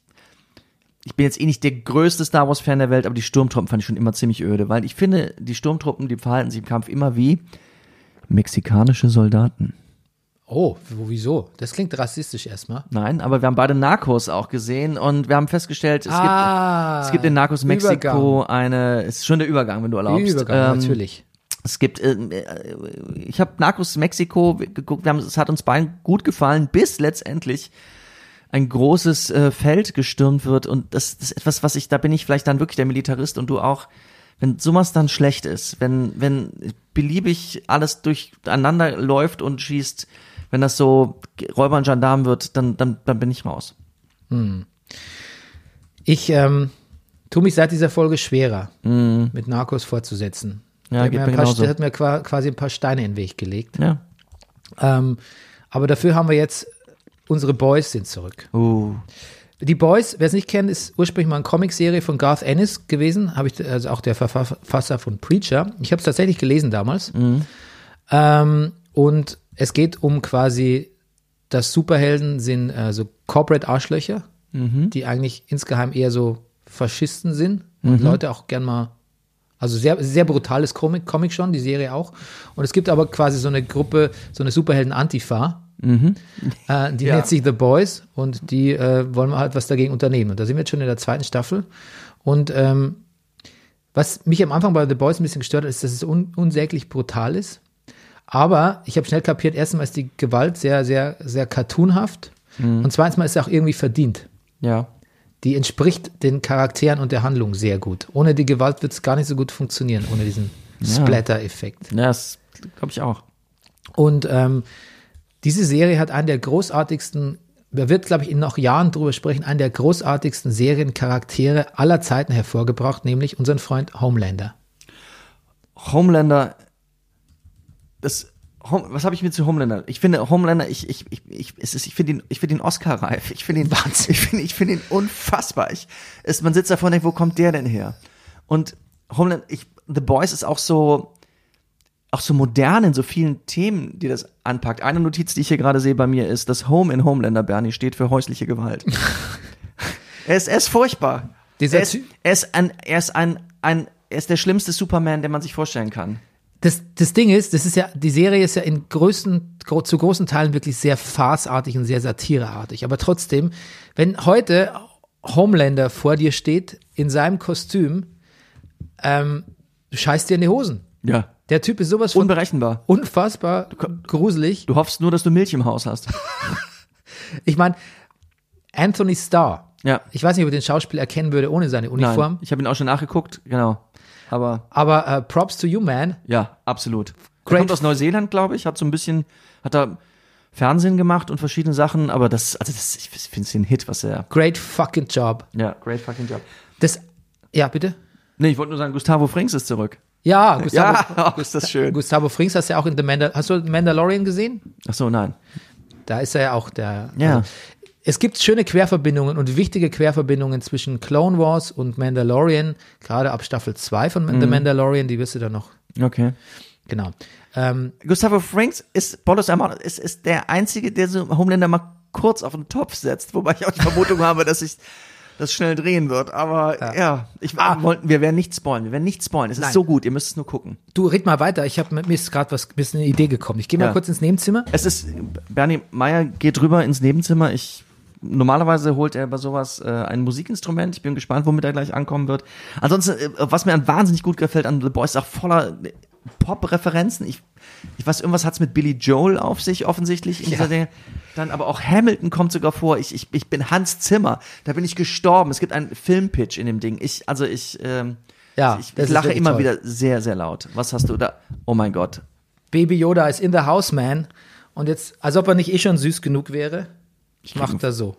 ich bin jetzt eh nicht der größte Star Wars Fan der Welt, aber die Sturmtruppen fand ich schon immer ziemlich öde, weil ich finde, die Sturmtruppen, die verhalten sich im Kampf immer wie mexikanische Soldaten. Oh, wieso? Das klingt rassistisch erstmal. Nein, aber wir haben beide Narcos auch gesehen und wir haben festgestellt, es, Ah, gibt, es gibt in Narcos Mexiko Übergang. eine, es ist schon der Übergang, wenn du erlaubst. Übergang, Ähm, natürlich. Es gibt, äh, ich habe Narcos Mexiko geguckt, wir haben, es hat uns beiden gut gefallen, bis letztendlich ein großes äh, Feld gestürmt wird und das, das ist etwas, was ich, da bin ich vielleicht dann wirklich der Militarist und du auch, wenn sowas dann schlecht ist, wenn, wenn beliebig alles durcheinander läuft und schießt, wenn das so Räuber und Gendarm wird, dann, dann, dann bin ich raus. Ich ähm, tue mich seit dieser Folge schwerer, mit Narcos fortzusetzen. Ja, der, hat mir paar, der hat mir qua- quasi ein paar Steine in den Weg gelegt. Ja. Ähm, aber dafür haben wir jetzt, unsere Boys sind zurück. Uh. Die Boys, wer es nicht kennt, ist ursprünglich mal eine Comicserie von Garth Ennis gewesen, habe ich also auch der Verfasser von Preacher. Ich habe es tatsächlich gelesen damals. Ähm, und es geht um quasi, dass Superhelden sind äh, so Corporate Arschlöcher, die eigentlich insgeheim eher so Faschisten sind und Leute auch gern mal also sehr, sehr brutales Comic, Comic schon, die Serie auch. Und es gibt aber quasi so eine Gruppe, so eine Superhelden-Antifa. Äh, die Ja. nennt sich The Boys und die äh, wollen halt was dagegen unternehmen. Und da sind wir jetzt schon in der zweiten Staffel. Und ähm, was mich am Anfang bei The Boys ein bisschen gestört hat, ist, dass es un unsäglich brutal ist. Aber ich habe schnell kapiert, erstens ist die Gewalt sehr, sehr, sehr cartoonhaft. Und zweitens mal ist sie auch irgendwie verdient Ja. die entspricht den Charakteren und der Handlung sehr gut. Ohne die Gewalt wird es gar nicht so gut funktionieren, ohne diesen Splatter-Effekt. Ja, das glaube ich auch. Und ähm, diese Serie hat einen der großartigsten, wer wird, glaube ich, in noch Jahren drüber sprechen, einen der großartigsten Seriencharaktere aller Zeiten hervorgebracht, nämlich unseren Freund Homelander. Homelander, das, was habe ich mir zu Homelander? Ich finde Homelander, ich, ich, ich, ich, es ist, ich finde ihn, ich finde ihn Oscar-reif. Ich finde ihn (laughs) Wahnsinn. Ich finde, ich finde ihn unfassbar. Ich, es, man sitzt davor und denkt, wo kommt der denn her? Und Homeland, ich, The Boys ist auch so, auch so modern in so vielen Themen, die das anpackt. Eine Notiz, die ich hier gerade sehe bei mir, ist, dass Home in Homelander, Bernie, steht für häusliche Gewalt. (laughs) er, ist, er ist furchtbar. Dieser er, ist, er ist ein, er ist ein, ein, er ist der schlimmste Superman, den man sich vorstellen kann. Das, das Ding ist, das ist ja, die Serie ist ja in größten, zu großen Teilen wirklich sehr farceartig und sehr satireartig. Aber trotzdem, wenn heute Homelander vor dir steht, in seinem Kostüm, ähm, du scheißt dir in die Hosen. Ja. Der Typ ist sowas von Unberechenbar. unfassbar gruselig. Du hoffst nur, dass du Milch im Haus hast. (laughs) Ich meine, Anthony Starr. Ja. Ich weiß nicht, ob ich den Schauspieler erkennen würde ohne seine Uniform. Nein, ich habe ihn auch schon nachgeguckt, genau. Aber Aber äh, Props to you, man. ja, absolut. Er Great. kommt aus Neuseeland, glaube ich, hat so ein bisschen, hat da Fernsehen gemacht und verschiedene Sachen, aber das, also das, ich finde es ein Hit, was er, Great fucking job. ja, great fucking job. Das, ja, bitte? Nee, ich wollte nur sagen, Gustavo Frings ist zurück. Ja, Gustavo, Ja, (laughs) ist das schön. Gustavo Frings hast du ja auch in The Mandal Hast du Mandalorian gesehen? Ach so, nein. Da ist er ja auch der. Ja. Also, es gibt schöne Querverbindungen und wichtige Querverbindungen zwischen Clone Wars und Mandalorian, gerade ab Staffel 2 von Mhm. The Mandalorian, die wirst du dann noch, Okay. genau. Ähm, Gustavo Franks ist, Bolos Amon, ist, ist der Einzige, der so Homelander mal kurz auf den Topf setzt, wobei ich auch die Vermutung (laughs) habe, dass sich das schnell drehen wird. Aber ja, ich, wollten, wir werden nicht spoilen, wir werden nicht spoilen. Es ist Ah. Nein. so gut, ihr müsst es nur gucken. du red mal weiter, ich habe mir ist gerade was bisschen eine Idee gekommen. Ich gehe mal Ja. kurz ins Nebenzimmer. Es ist, Bernie Meyer geht rüber ins Nebenzimmer. Ich, normalerweise holt er bei sowas äh, ein Musikinstrument. Ich bin gespannt, womit er gleich ankommen wird. Ansonsten, äh, was mir an wahnsinnig gut gefällt an The Boys, ist auch voller Pop-Referenzen. Ich, ich weiß, irgendwas hat's mit Billy Joel auf sich offensichtlich in dieser Serie. Dann aber auch Hamilton kommt sogar vor. Ich, ich, ich bin Hans Zimmer. Da bin ich gestorben. Es gibt einen Filmpitch in dem Ding. Ich, also ich, ähm, Ja, ich, ich lache immer toll. wieder sehr, sehr laut. Was hast du da? Oh mein Gott. Baby Yoda ist in the house, man. Und jetzt, als ob er nicht eh schon süß genug wäre, macht er so.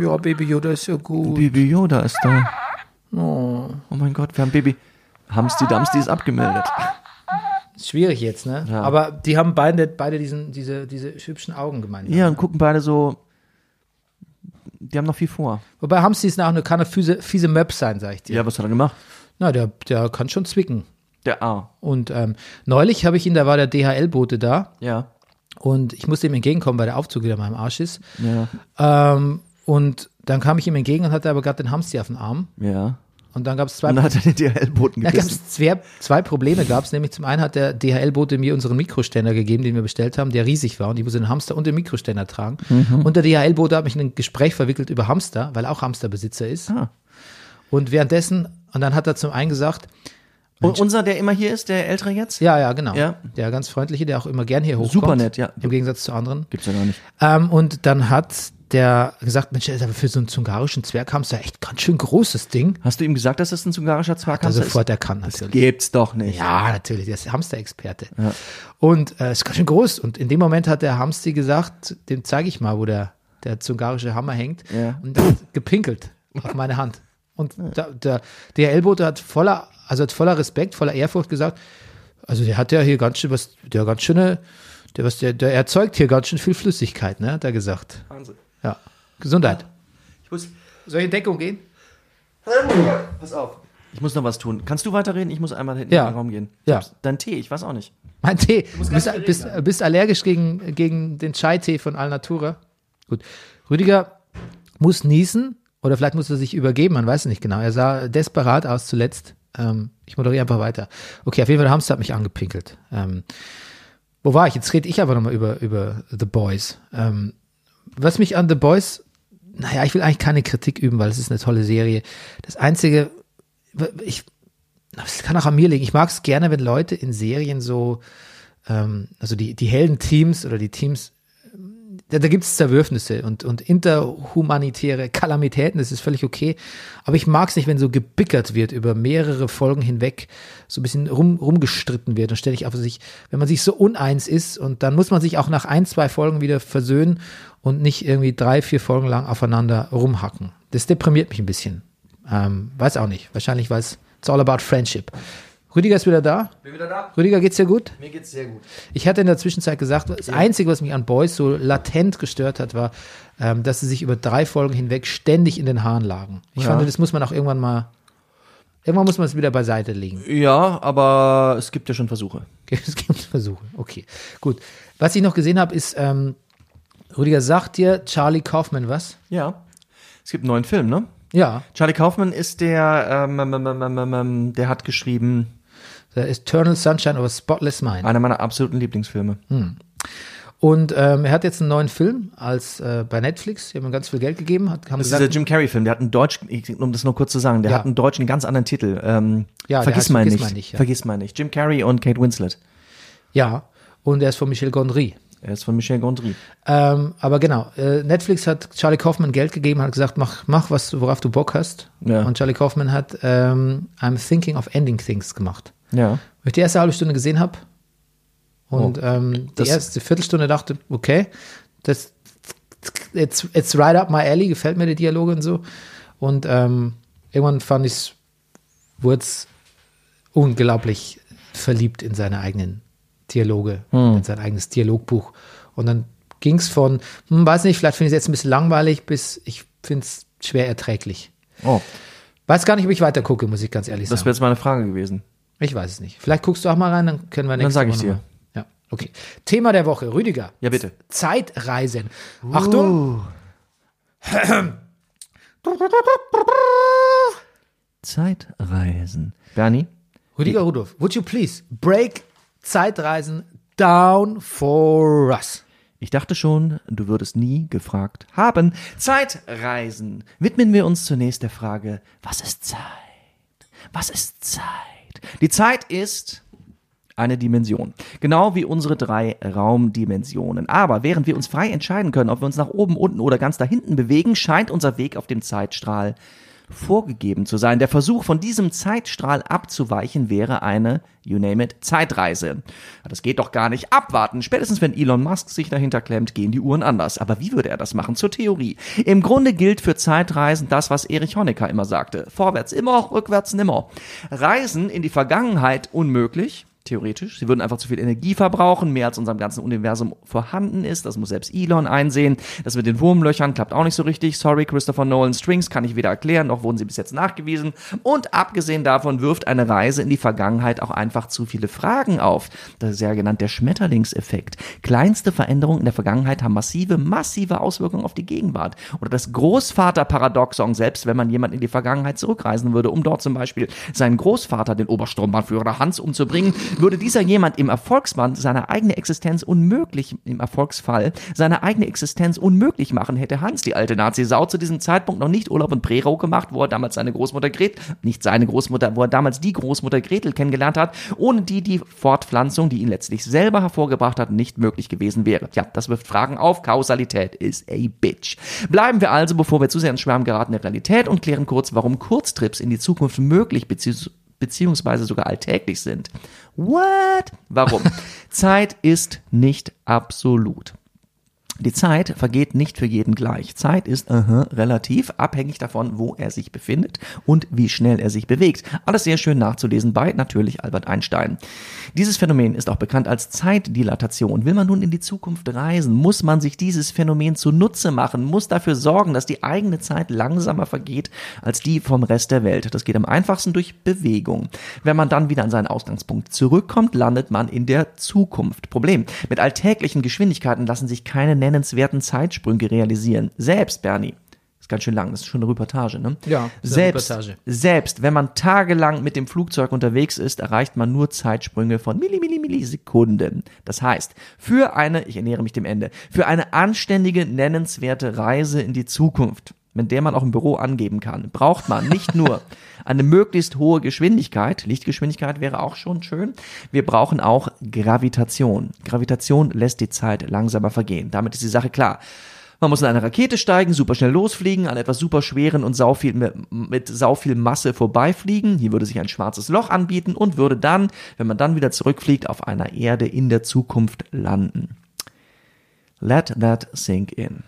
Ja, Baby Yoda ist ja gut. Baby Yoda ist da. Oh. mein Gott, wir haben Baby. Hamsti Damsti ist abgemeldet. Ist schwierig jetzt, ne? Ja. Aber die haben beide, beide diesen, diese, diese hübschen Augen gemeint. Ja, und gucken beide so. Die haben noch viel vor. Wobei Hamsti ist eine, kann eine fiese, fiese Möb sein, sag ich dir. Ja, was hat er gemacht? Na, der, der kann schon zwicken. Der A. Und ähm, neulich habe ich ihn, da war der DHL-Bote da Ja. und ich musste ihm entgegenkommen, weil der Aufzug wieder in meinem Arsch ist. Ja. Ähm, und dann kam ich ihm entgegen und hatte aber gerade den Hamster auf dem Arm. Ja. Und dann gab es zwei, Und dann hat er den DHL-Boten da gebissen. gab's zwei, zwei Probleme. Gab es nämlich zum einen hat der DHL-Bote mir unseren Mikroständer gegeben, den wir bestellt haben, der riesig war und ich musste den Hamster und den Mikroständer tragen. Mhm. Und der DHL-Bote hat mich in ein Gespräch verwickelt über Hamster, weil er auch Hamsterbesitzer ist. Ah. Und währenddessen, und dann hat er zum einen gesagt, Und unser, der immer hier ist, der ältere jetzt? ja, ja, genau. Ja. Der ganz freundliche, der auch immer gern hier hochkommt. Super nett, ja. Im Gegensatz zu anderen. Gibt's ja gar nicht. Ähm, und dann hat der gesagt, Mensch, das ist aber für so einen zungarischen Zwerghamster echt ganz schön großes Ding. Hast du ihm gesagt, dass das ein zungarischer Hat er Zwerghamster sofort ist? erkannt natürlich. Gibt's doch nicht. Ja, natürlich, der ist Hamster-Experte. Und äh, ist ganz schön groß. Und in dem Moment hat der Hamsti gesagt, dem zeige ich mal, wo der, der zungarische Hammer hängt. Ja. Und hat gepinkelt auf meine Hand. Und da, der DHL-Bote hat voller, also hat voller Respekt, voller Ehrfurcht gesagt, also der hat ja hier ganz schön was, der ganz schöne, der, was, der, der erzeugt hier ganz schön viel Flüssigkeit, ne, hat er gesagt. Wahnsinn. Ja. Gesundheit. Ich muss, Soll ich in Deckung gehen? pass auf. Ich muss noch was tun. Kannst du weiterreden? Ich muss einmal hinten Ja. in den Raum gehen. Ja. Dein Tee, ich weiß auch nicht. Mein Tee. Du bist, viel bist, reden, bist allergisch gegen, gegen den Chai-Tee von Alnatura. Gut. Rüdiger muss niesen oder vielleicht muss er sich übergeben, man weiß es nicht genau. Er sah desperat aus zuletzt. Ähm, ich moderiere einfach weiter. Okay, auf jeden Fall, der Hamster hat mich angepinkelt. Ähm, wo war ich? Jetzt rede ich aber nochmal über, über The Boys. Ähm, was mich an The Boys, naja, ich will eigentlich keine Kritik üben, weil es ist eine tolle Serie. Das Einzige, ich, das kann auch an mir liegen. Ich mag es gerne, wenn Leute in Serien so, ähm, also die, die hellen Teams oder die Teams, da, da gibt es Zerwürfnisse und, und interhumanitäre Kalamitäten, das ist völlig okay. Aber ich mag es nicht, wenn so gebickert wird über mehrere Folgen hinweg, so ein bisschen rum, rumgestritten wird. Dann stelle ich auf sich, wenn man sich so uneins ist und dann muss man sich auch nach ein, zwei Folgen wieder versöhnen und nicht irgendwie drei, vier Folgen lang aufeinander rumhacken. Das deprimiert mich ein bisschen. Ähm, weiß auch nicht. Wahrscheinlich, weil es it's all about friendship. Rüdiger ist wieder da. Bin wieder da? Rüdiger, geht's dir gut? Mir geht's sehr gut. Ich hatte in der Zwischenzeit gesagt, das Einzige, was mich an Boys so latent gestört hat, war, ähm, dass sie sich über drei Folgen hinweg ständig in den Haaren lagen. Ich Ja. fand, das muss man auch irgendwann mal, irgendwann muss man es wieder beiseite legen. Ja, aber es gibt ja schon Versuche. (laughs) Es gibt Versuche. Okay, gut. Was ich noch gesehen habe, ist, ähm, Rüdiger sagt dir Charlie Kaufman was? Ja. Es gibt einen neuen Film, ne? Ja, Charlie Kaufman ist der, ähm, ähm, ähm, ähm, ähm, der hat geschrieben, Eternal Sunshine of a Spotless Mind. einer meiner absoluten Lieblingsfilme. Und ähm, er hat jetzt einen neuen Film als äh, bei Netflix. Die haben ihm ganz viel Geld gegeben. Hat, haben Das ist gesagt, der Jim Carrey-Film, der hat einen deutschen, um das nur kurz zu sagen, der Ja. hat einen deutschen ganz anderen Titel. Ähm, Ja, vergiss mal nicht. mal nicht, ja. Vergiss mal nicht. Jim Carrey und Kate Winslet. ja, und er ist von Michel Gondry. Er ist von Michel Gondry. Ähm, aber genau, äh, Netflix hat Charlie Kaufman Geld gegeben, hat gesagt, mach, mach was, worauf du Bock hast. Ja. Und Charlie Kaufman hat ähm, I'm Thinking of Ending Things gemacht. Ja. Wo ich die erste halbe Stunde gesehen habe und Oh. ähm, die Das- erste Viertelstunde dachte, okay, das it's, it's right up my alley, gefällt mir die Dialoge und so. Und ähm, irgendwann fand ich es, wurde es unglaublich verliebt in seine eigenen Dialoge, in sein eigenes Dialogbuch. Und dann ging es von, hm, weiß nicht, vielleicht finde ich es jetzt ein bisschen langweilig, bis ich finde es schwer erträglich. Oh, Weiß gar nicht, ob ich weiter gucke, muss ich ganz ehrlich das sagen. wäre jetzt meine Frage gewesen. Ich weiß es nicht. Vielleicht guckst du auch mal rein, dann können wir nächste sag ich Woche dir. noch mal- Ja, okay. Thema der Woche, Rüdiger. Ja, bitte. Zeitreisen. Achtung. Zeitreisen. Bernie? Rüdiger Rudolph, would you please break Zeitreisen down for us? Ich dachte schon, du würdest nie gefragt haben. Zeitreisen. Widmen wir uns zunächst der Frage, was ist Zeit? Was ist Zeit? Die Zeit ist eine Dimension. Genau wie unsere drei Raumdimensionen. Aber während wir uns frei entscheiden können, ob wir uns nach oben, unten oder ganz da hinten bewegen, scheint unser Weg auf dem Zeitstrahl vorgegeben zu sein. Der Versuch, von diesem Zeitstrahl abzuweichen, wäre eine, you name it, Zeitreise. Das geht doch gar nicht. Abwarten. Spätestens wenn Elon Musk sich dahinter klemmt, gehen die Uhren anders. Aber wie würde er das machen? Zur Theorie. Im Grunde gilt für Zeitreisen das, was Erich Honecker immer sagte. Vorwärts immer, rückwärts nimmer. Reisen in die Vergangenheit unmöglich. Theoretisch. Sie würden einfach zu viel Energie verbrauchen, mehr als unserem ganzen Universum vorhanden ist. Das muss selbst Elon einsehen. Das mit den Wurmlöchern klappt auch nicht so richtig. Sorry, Christopher Nolan Strings kann ich weder erklären, noch wurden sie bis jetzt nachgewiesen. Und abgesehen davon wirft eine Reise in die Vergangenheit auch einfach zu viele Fragen auf. Das ist ja genannt der Schmetterlingseffekt. Kleinste Veränderungen in der Vergangenheit haben massive, massive Auswirkungen auf die Gegenwart. Oder das Großvaterparadoxon, selbst wenn man jemand in die Vergangenheit zurückreisen würde, um dort zum Beispiel seinen Großvater, den Obersturmbannführer Hans, umzubringen, würde dieser jemand im Erfolgsband seine eigene Existenz unmöglich, im Erfolgsfall, seine eigene Existenz unmöglich machen, hätte Hans, die alte Nazi-Sau, zu diesem Zeitpunkt noch nicht Urlaub in Prerau gemacht, wo er damals seine Großmutter Gretel, nicht seine Großmutter, wo er damals die Großmutter Gretel kennengelernt hat, ohne die die Fortpflanzung, die ihn letztlich selber hervorgebracht hat, nicht möglich gewesen wäre. Ja, das wirft Fragen auf. Kausalität ist a bitch. Bleiben wir also, bevor wir zu sehr ins Schwärmen geraten, der Realität und klären kurz, warum Kurztrips in die Zukunft möglich bzw beziehungsweise sogar alltäglich sind. What? Warum? (laughs) Zeit ist nicht absolut. Die Zeit vergeht nicht für jeden gleich. Zeit ist aha, relativ, abhängig davon, wo er sich befindet und wie schnell er sich bewegt. Alles sehr schön nachzulesen bei natürlich Albert Einstein. Dieses Phänomen ist auch bekannt als Zeitdilatation. Will man nun in die Zukunft reisen, muss man sich dieses Phänomen zunutze machen, muss dafür sorgen, dass die eigene Zeit langsamer vergeht als die vom Rest der Welt. Das geht am einfachsten durch Bewegung. Wenn man dann wieder an seinen Ausgangspunkt zurückkommt, landet man in der Zukunft. Problem. Mit alltäglichen Geschwindigkeiten lassen sich keine nennenswerten Zeitsprünge realisieren. Selbst, Bernie, ist ganz schön lang, das ist schon eine Reportage, ne? Ja, selbst, Reportage. selbst wenn man tagelang mit dem Flugzeug unterwegs ist, erreicht man nur Zeitsprünge von Milli, Milli, Millisekunden. Das heißt, für eine, ich ernähre mich dem Ende, für eine anständige, nennenswerte Reise in die Zukunft, mit der man auch im Büro angeben kann, braucht man nicht nur eine möglichst hohe Geschwindigkeit, Lichtgeschwindigkeit wäre auch schon schön, wir brauchen auch Gravitation. Gravitation lässt die Zeit langsamer vergehen. Damit ist die Sache klar. Man muss in eine Rakete steigen, super schnell losfliegen, an etwas super schweren und sau viel, mit, mit sau viel Masse vorbeifliegen. Hier würde sich ein schwarzes Loch anbieten und würde dann, wenn man dann wieder zurückfliegt, auf einer Erde in der Zukunft landen. Let that sink in.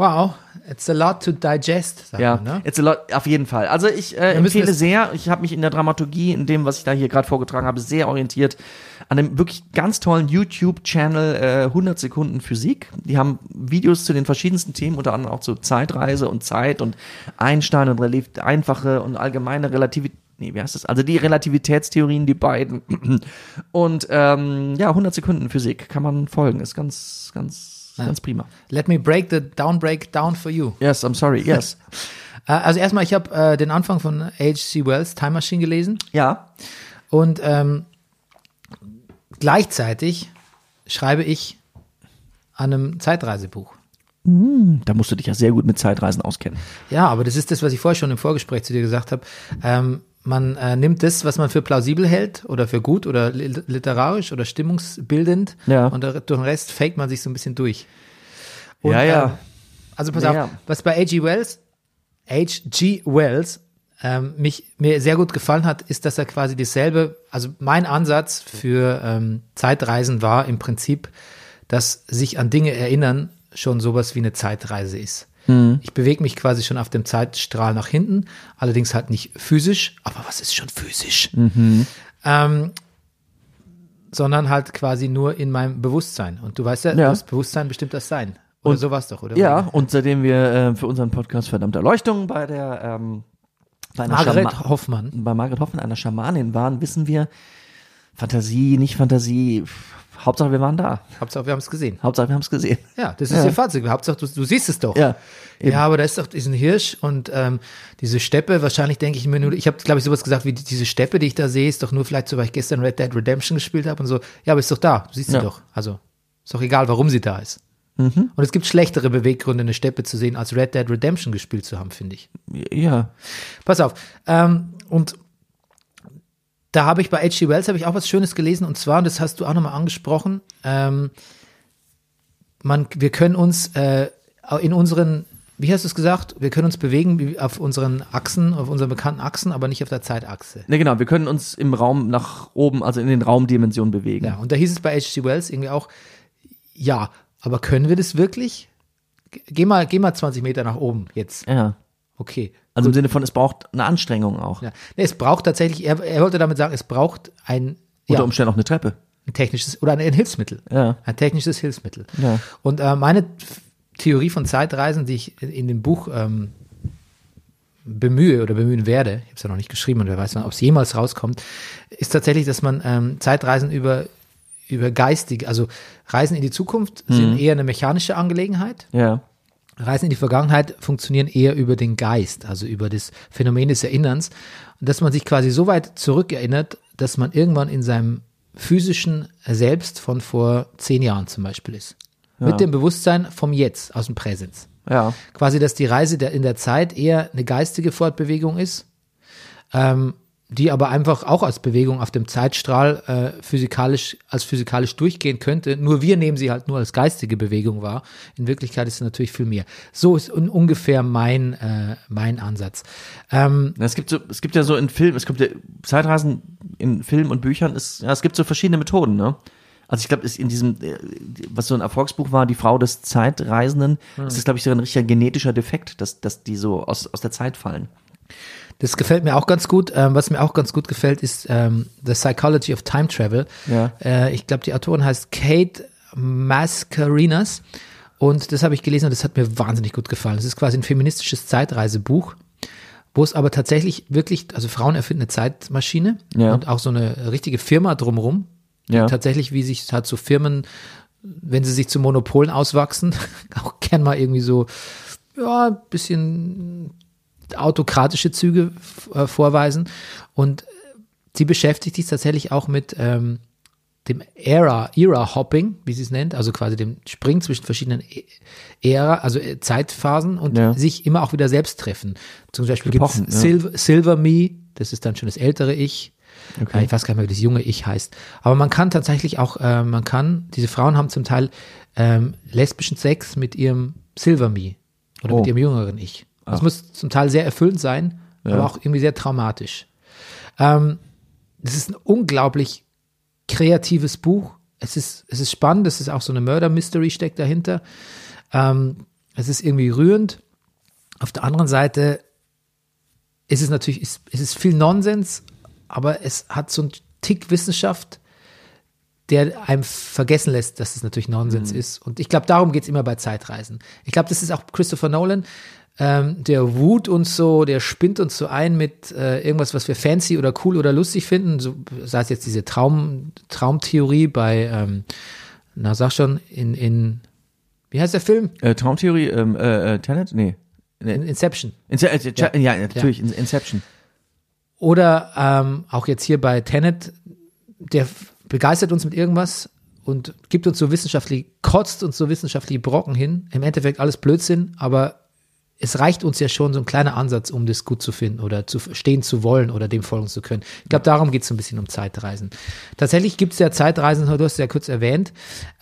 Wow, it's a lot to digest, sagt Ja, man, ne? it's a lot, auf jeden Fall. Also ich äh, empfehle sehr, ich habe mich in der Dramaturgie, in dem, was ich da hier gerade vorgetragen habe, sehr orientiert an einem wirklich ganz tollen YouTube-Channel äh, 100 Sekunden Physik. Die haben Videos zu den verschiedensten Themen, unter anderem auch zu Zeitreise und Zeit und Einstein und relativ einfache und allgemeine Relativität. Nee, wie heißt das? Also die Relativitätstheorien, die beiden. (clears throat) Und ähm, ja, 100 Sekunden Physik kann man folgen. Ist ganz, ganz, ganz prima. Let me break the down break down for you. Yes, I'm sorry. (laughs) Yes. Äh, Also erstmal, ich habe äh, den Anfang von H.C. Wells Time Machine gelesen ja. und ähm, gleichzeitig schreibe ich an einem Zeitreisebuch. Da musst du dich ja sehr gut mit Zeitreisen auskennen. Ja, aber das ist das, was ich vorher schon im Vorgespräch zu dir gesagt habe. Ähm, man äh, nimmt das, was man für plausibel hält oder für gut oder li- literarisch oder stimmungsbildend Ja. und durch den Rest faked man sich so ein bisschen durch. Und, Ja, ja. ähm, also pass Ja. auf, was bei H.G. Wells, H.G. Wells ähm, mich mir sehr gut gefallen hat, ist, dass er quasi dasselbe, also mein Ansatz für ähm, Zeitreisen war im Prinzip, dass sich an Dinge erinnern schon sowas wie eine Zeitreise ist. Ich bewege mich quasi schon auf dem Zeitstrahl nach hinten, allerdings halt nicht physisch, aber was ist schon physisch? Ähm, sondern halt quasi nur in meinem Bewusstsein. Und du weißt ja, Ja. das Bewusstsein bestimmt das Sein. Oder so war's doch, oder? Ja, und seitdem wir äh, für unseren Podcast verdammte Erleuchtung bei der ähm, bei Margaret Schama- Hoffmann. bei Margaret Hoffmann, einer Schamanin waren, wissen wir, Fantasie, nicht Fantasie, pff, Hauptsache wir waren da. Hauptsache, wir haben es gesehen. Hauptsache wir haben es gesehen. Ja, das ist Ja. ihr Fazit. Hauptsache, du, du siehst es doch. Ja, eben. Ja, aber da ist doch diesen Hirsch und ähm, diese Steppe, wahrscheinlich denke ich mir nur, ich habe, glaube ich, sowas gesagt wie die- diese Steppe, die ich da sehe, ist doch nur vielleicht so, weil ich gestern Red Dead Redemption gespielt habe und so. Ja, aber ist doch da, du siehst Ja. sie doch. Also, ist doch egal, warum sie da ist. Und es gibt schlechtere Beweggründe, eine Steppe zu sehen, als Red Dead Redemption gespielt zu haben, finde ich. Ja. Pass auf. Ähm, und da habe ich bei H.G. Wells habe ich auch was Schönes gelesen und zwar, und das hast du auch nochmal angesprochen, ähm, man, wir können uns äh, in unseren, wie hast du es gesagt, wir können uns bewegen auf unseren Achsen, auf unseren bekannten Achsen, aber nicht auf der Zeitachse. Ne, genau, wir können uns im Raum nach oben, also in den Raumdimensionen bewegen. Ja, und da hieß es bei H.G. Wells irgendwie auch, ja, aber können wir das wirklich? Ge- Geh mal, geh mal 20 Meter nach oben jetzt. Ja. Okay. Also im Sinne von, es braucht eine Anstrengung auch. Ja. Nee, es braucht tatsächlich, er, er wollte damit sagen, es braucht ein, Unter ja, Umständen auch eine Treppe. ein technisches oder ein, Hilfsmittel. Ja. Ein technisches Hilfsmittel. Ja. Und äh, meine Theorie von Zeitreisen, die ich in, dem Buch ähm, bemühe oder bemühen werde, ich habe es ja noch nicht geschrieben und wer weiß, ob es jemals rauskommt, ist tatsächlich, dass man ähm, Zeitreisen über über geistige, also Reisen in die Zukunft sind eher eine mechanische Angelegenheit. Ja. Reisen in die Vergangenheit funktionieren eher über den Geist, also über das Phänomen des Erinnerns. Dass man sich quasi so weit zurückerinnert, dass man irgendwann in seinem physischen Selbst von vor zehn Jahren zum Beispiel ist. Mit dem Bewusstsein vom Jetzt, aus dem Präsens. Ja. Quasi, dass die Reise in der Zeit eher eine geistige Fortbewegung ist, ähm, die aber einfach auch als Bewegung auf dem Zeitstrahl äh, physikalisch, als physikalisch durchgehen könnte. Nur wir nehmen sie halt nur als geistige Bewegung wahr. In Wirklichkeit ist es natürlich viel mehr. So ist un ungefähr mein, äh, mein Ansatz. Ähm, Es gibt so, es gibt ja so in Filmen, es gibt ja Zeitreisen in Filmen und Büchern, ist, ja, es gibt so verschiedene Methoden, ne? Also ich glaube, ist in diesem, äh, was so ein Erfolgsbuch war, die Frau des Zeitreisenden, ist das, glaube ich, so ein richtiger genetischer Defekt, dass, dass die so aus, aus der Zeit fallen. Das gefällt mir auch ganz gut. Ähm, was mir auch ganz gut gefällt, ist ähm, The Psychology of Time Travel. Ja. Äh, ich glaube, die Autorin heißt Kate Mascarinas. Und das habe ich gelesen und das hat mir wahnsinnig gut gefallen. Es ist quasi ein feministisches Zeitreisebuch, wo es aber tatsächlich wirklich, also Frauen erfinden eine Zeitmaschine Ja. und auch so eine richtige Firma drumherum. die Ja. Tatsächlich, wie sich halt so Firmen, wenn sie sich zu Monopolen auswachsen, (laughs) auch gern mal irgendwie so, ja, ein bisschen autokratische Züge äh, vorweisen. Und sie beschäftigt sich tatsächlich auch mit ähm, dem Era, Era Hopping, wie sie es nennt, also quasi dem Springen zwischen verschiedenen E- Ära, also äh, Zeitphasen und Ja. sich immer auch wieder selbst treffen. Zum Beispiel gibt es ja. Silver, Silver Me, das ist dann schon das ältere Ich. Äh, Ich weiß gar nicht mehr, wie das junge Ich heißt. Aber man kann tatsächlich auch, äh, man kann, diese Frauen haben zum Teil ähm, lesbischen Sex mit ihrem Silver Me oder Oh. mit ihrem jüngeren Ich. Das muss zum Teil sehr erfüllend sein, aber auch irgendwie sehr traumatisch. Ähm, das ist ein unglaublich kreatives Buch. Es ist, es ist spannend, es ist auch so eine Murder-Mystery steckt dahinter. Ähm, es ist irgendwie rührend. Auf der anderen Seite ist es natürlich, ist, es ist viel Nonsens, aber es hat so einen Tick Wissenschaft, der einem vergessen lässt, dass es natürlich Nonsens ist. Und ich glaube, darum geht's immer bei Zeitreisen. Ich glaube, das ist auch Christopher Nolan. Ähm, der wut uns so, der spinnt uns so ein mit äh, irgendwas, was wir fancy oder cool oder lustig finden. So, sei es jetzt diese Traum, Traumtheorie bei, ähm, na sag schon, in, in, wie heißt der Film? Äh, Traumtheorie, ähm, äh, äh, Tenet? Nee. In Inception. Ince äh, ja. ja, natürlich, In Inception. Oder ähm, auch jetzt hier bei Tenet, der begeistert uns mit irgendwas und gibt uns so wissenschaftlich, kotzt uns so wissenschaftliche Brocken hin. Im Endeffekt alles Blödsinn, aber es reicht uns ja schon so ein kleiner Ansatz, um das gut zu finden oder zu verstehen zu wollen oder dem folgen zu können. Ich glaube, darum geht es so ein bisschen um Zeitreisen. Tatsächlich gibt es ja Zeitreisen, du hast es ja kurz erwähnt,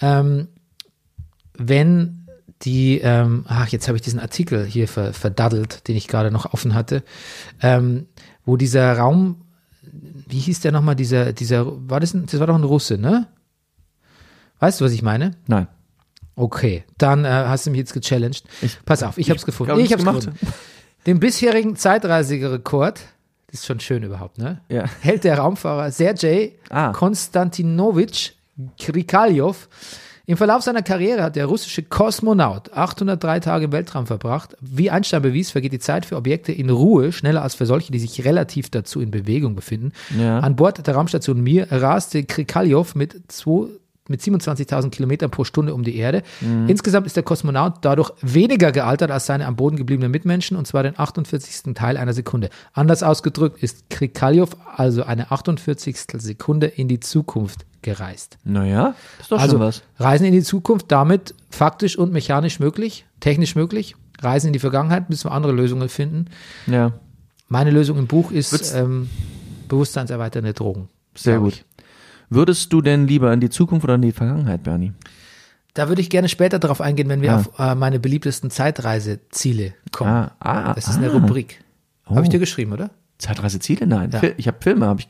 ähm, wenn die, ähm, ach, jetzt habe ich diesen Artikel hier ver, verdaddelt, den ich gerade noch offen hatte, ähm, wo dieser Raum, wie hieß der nochmal, dieser, dieser, war das, ein, das war doch ein Russe, ne? Weißt du, was ich meine? Nein. Okay, dann äh, hast du mich jetzt gechallenged. Pass auf, ich habe es gefunden. glaub, ich ich habe gemacht. gefunden. Den bisherigen Zeitreiserekord, das ist schon schön überhaupt, ne? Ja. Hält der Raumfahrer Sergei Ah. Konstantinowitsch Krikaljov. Im Verlauf seiner Karriere hat der russische Kosmonaut 803 Tage im Weltraum verbracht. Wie Einstein bewies, vergeht die Zeit für Objekte in Ruhe schneller als für solche, die sich relativ dazu in Bewegung befinden. Ja. An Bord der Raumstation Mir raste Krikaljov mit zwei mit 27.000 Kilometern pro Stunde um die Erde. Mhm. Insgesamt ist der Kosmonaut dadurch weniger gealtert als seine am Boden gebliebenen Mitmenschen, und zwar den 48. Teil einer Sekunde. Anders ausgedrückt ist Krikaljov also eine 48. Sekunde in die Zukunft gereist. Naja, das ist doch Also schon was. Reisen in die Zukunft damit faktisch und mechanisch möglich, technisch möglich. Reisen in die Vergangenheit, müssen wir andere Lösungen finden. Ja, Meine Lösung im Buch ist ähm, bewusstseinserweiternde Drogen. sehr gut. ich. Würdest du denn lieber in die Zukunft oder in die Vergangenheit, Bernie? Da würde ich gerne später darauf eingehen, wenn wir Ah. auf äh, meine beliebtesten Zeitreiseziele kommen. Ah, ah, das ist eine ah. Rubrik. Habe ich Oh. dir geschrieben, oder? Zeitreiseziele? Nein. Ja. Ich habe Filme, habe ich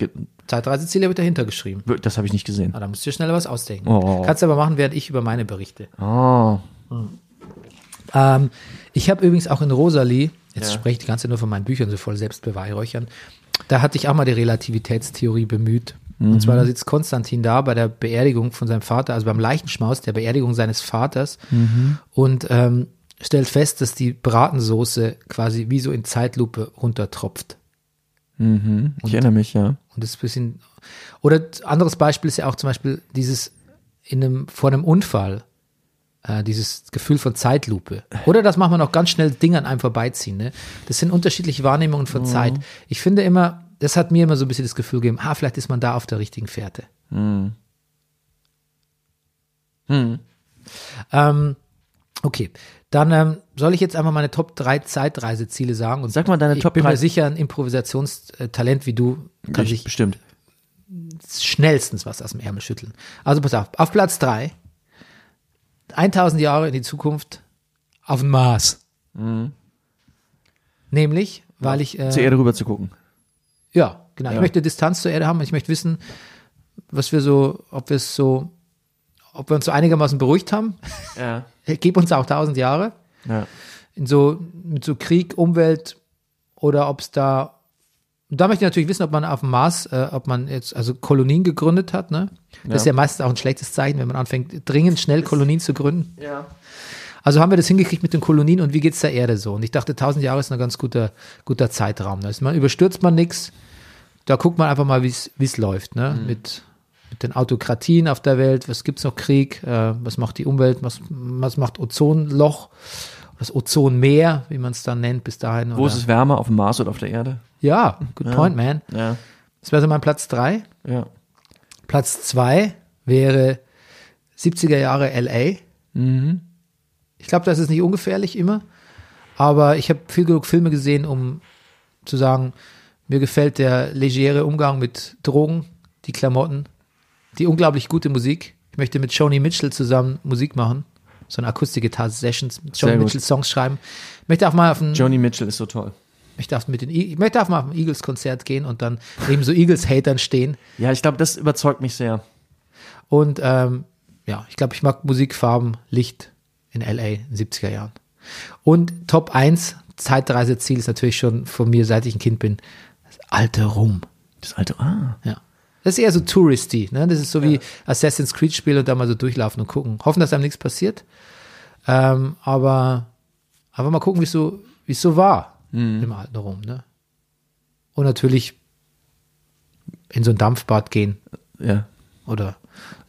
Zeitreiseziele habe ich dahinter geschrieben. das habe ich nicht gesehen. Ah, da musst du dir schneller was ausdenken. Oh. Kannst du aber machen, während ich über meine berichte. Oh, Ähm, ich habe übrigens auch in Rosalie, jetzt Ja. spreche ich die ganze Zeit nur von meinen Büchern, so voll Selbstbeweihräuchern, da hatte ich auch mal die Relativitätstheorie bemüht. Und zwar, da sitzt Konstantin da bei der Beerdigung von seinem Vater, also beim Leichenschmaus, der Beerdigung seines Vaters und ähm, stellt fest, dass die Bratensoße quasi wie so in Zeitlupe runtertropft. ich erinnere mich, ja. Und das ist ein bisschen. Oder anderes Beispiel ist ja auch zum Beispiel dieses in einem, vor einem Unfall, äh, dieses Gefühl von Zeitlupe. Oder das macht man auch ganz schnell Dinge an einem vorbeiziehen. Ne? Das sind unterschiedliche Wahrnehmungen von Zeit. Ich finde immer, das hat mir immer so ein bisschen das Gefühl gegeben, ah, vielleicht ist man da auf der richtigen Fährte. Ähm, okay, dann ähm, soll ich jetzt einfach meine Top 3 Zeitreiseziele sagen. Und Sag mal deine ich Top bin drei- mir sicher, ein Improvisationstalent wie du kann Ich- sich bestimmt. schnellstens was aus dem Ärmel schütteln. Also pass auf, auf Platz drei 1000 Jahre in die Zukunft auf dem Mars. Nämlich, weil ich, Zur äh, Erde rüber zu gucken. Ja, genau, ich Ja. möchte Distanz zur Erde haben. Ich möchte wissen, was wir so, ob wir es so, ob wir uns so einigermaßen beruhigt haben. Ja. (laughs) Gib uns auch 1000 Jahre. Ja. in so, mit so Krieg, Umwelt oder ob es da, da möchte ich natürlich wissen, ob man auf dem Mars, äh, ob man jetzt also Kolonien gegründet hat, ne? Das ist ja meistens auch ein schlechtes Zeichen, wenn man anfängt, dringend schnell Kolonien zu gründen. Ja. Also haben wir das hingekriegt mit den Kolonien und wie geht's der Erde so? Und ich dachte, 1000 Jahre ist ein ganz guter, guter Zeitraum. Da ist man, überstürzt man nichts. Da guckt man einfach mal, wie es läuft, ne? Mit, mit den Autokratien auf der Welt. Was gibt's noch? Krieg? Äh, was macht die Umwelt? Was, was macht Ozonloch? Das Ozonmeer, wie man es dann nennt, bis dahin. Wo oder- ist es wärmer, auf dem Mars oder auf der Erde? Ja, good point, man. Ja. Das wäre so mein Platz drei. Ja. Platz zwei wäre 70er Jahre LA. Mhm. Ich glaube, das ist nicht ungefährlich immer, aber ich habe viel genug Filme gesehen, um zu sagen, mir gefällt der legere Umgang mit Drogen, die Klamotten, die unglaublich gute Musik. Ich möchte mit Joni Mitchell zusammen Musik machen, so eine Akustikgitarre-Sessions mit Joni. Mitchell Songs schreiben. Ich möchte auch mal auf ein, Joni Mitchell ist so toll. ich darf mit den, ich möchte auch mal auf ein Eagles-Konzert gehen und dann neben so Eagles-Hatern stehen. Ja, ich glaube, das überzeugt mich sehr. Und ähm, ja, ich glaube, ich mag Musik, Farben, Licht in LA in den 70er Jahren. Und Top 1 Zeitreiseziel ist natürlich schon von mir, seit ich ein Kind bin, alte Rum. Das alte, ah. Ja. Das ist eher so touristy, ne? Das ist so wie Assassin's Creed Spiel und da mal so durchlaufen und gucken. Hoffen, dass einem nichts passiert. Ähm, aber einfach mal gucken, wie es so, es so war im alten Rum, ne? Und natürlich in so ein Dampfbad gehen Ja. oder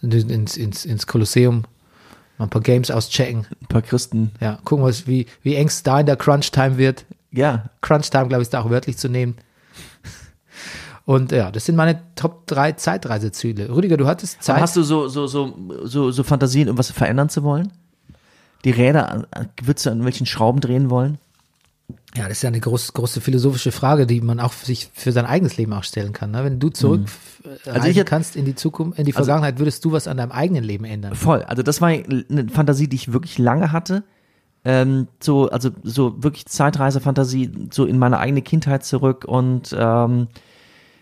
ins, ins, ins Kolosseum mal ein paar Games auschecken. Ein paar Christen. Ja, gucken, was, wie, wie eng es da in der Crunch-Time wird. Ja. Crunch-Time, glaube ich, ist da auch wörtlich zu nehmen. Und ja, das sind meine Top 3 Zeitreiseziele. Rüdiger, du hattest Zeit. Aber hast du so, so, so, so, so Fantasien, irgendwas verändern zu wollen? Die Räder, würdest du an welchen Schrauben drehen wollen? ja, das ist ja eine groß, große philosophische Frage, die man auch sich für sein eigenes Leben auch stellen kann. Ne? Wenn du zurück äh, Also ich kannst in die Zukunft, in die Vergangenheit, würdest du was an deinem eigenen Leben ändern? Voll. Also das war eine Fantasie, die ich wirklich lange hatte. Ähm, so, also so wirklich Zeitreisefantasie, so in meine eigene Kindheit zurück und ähm,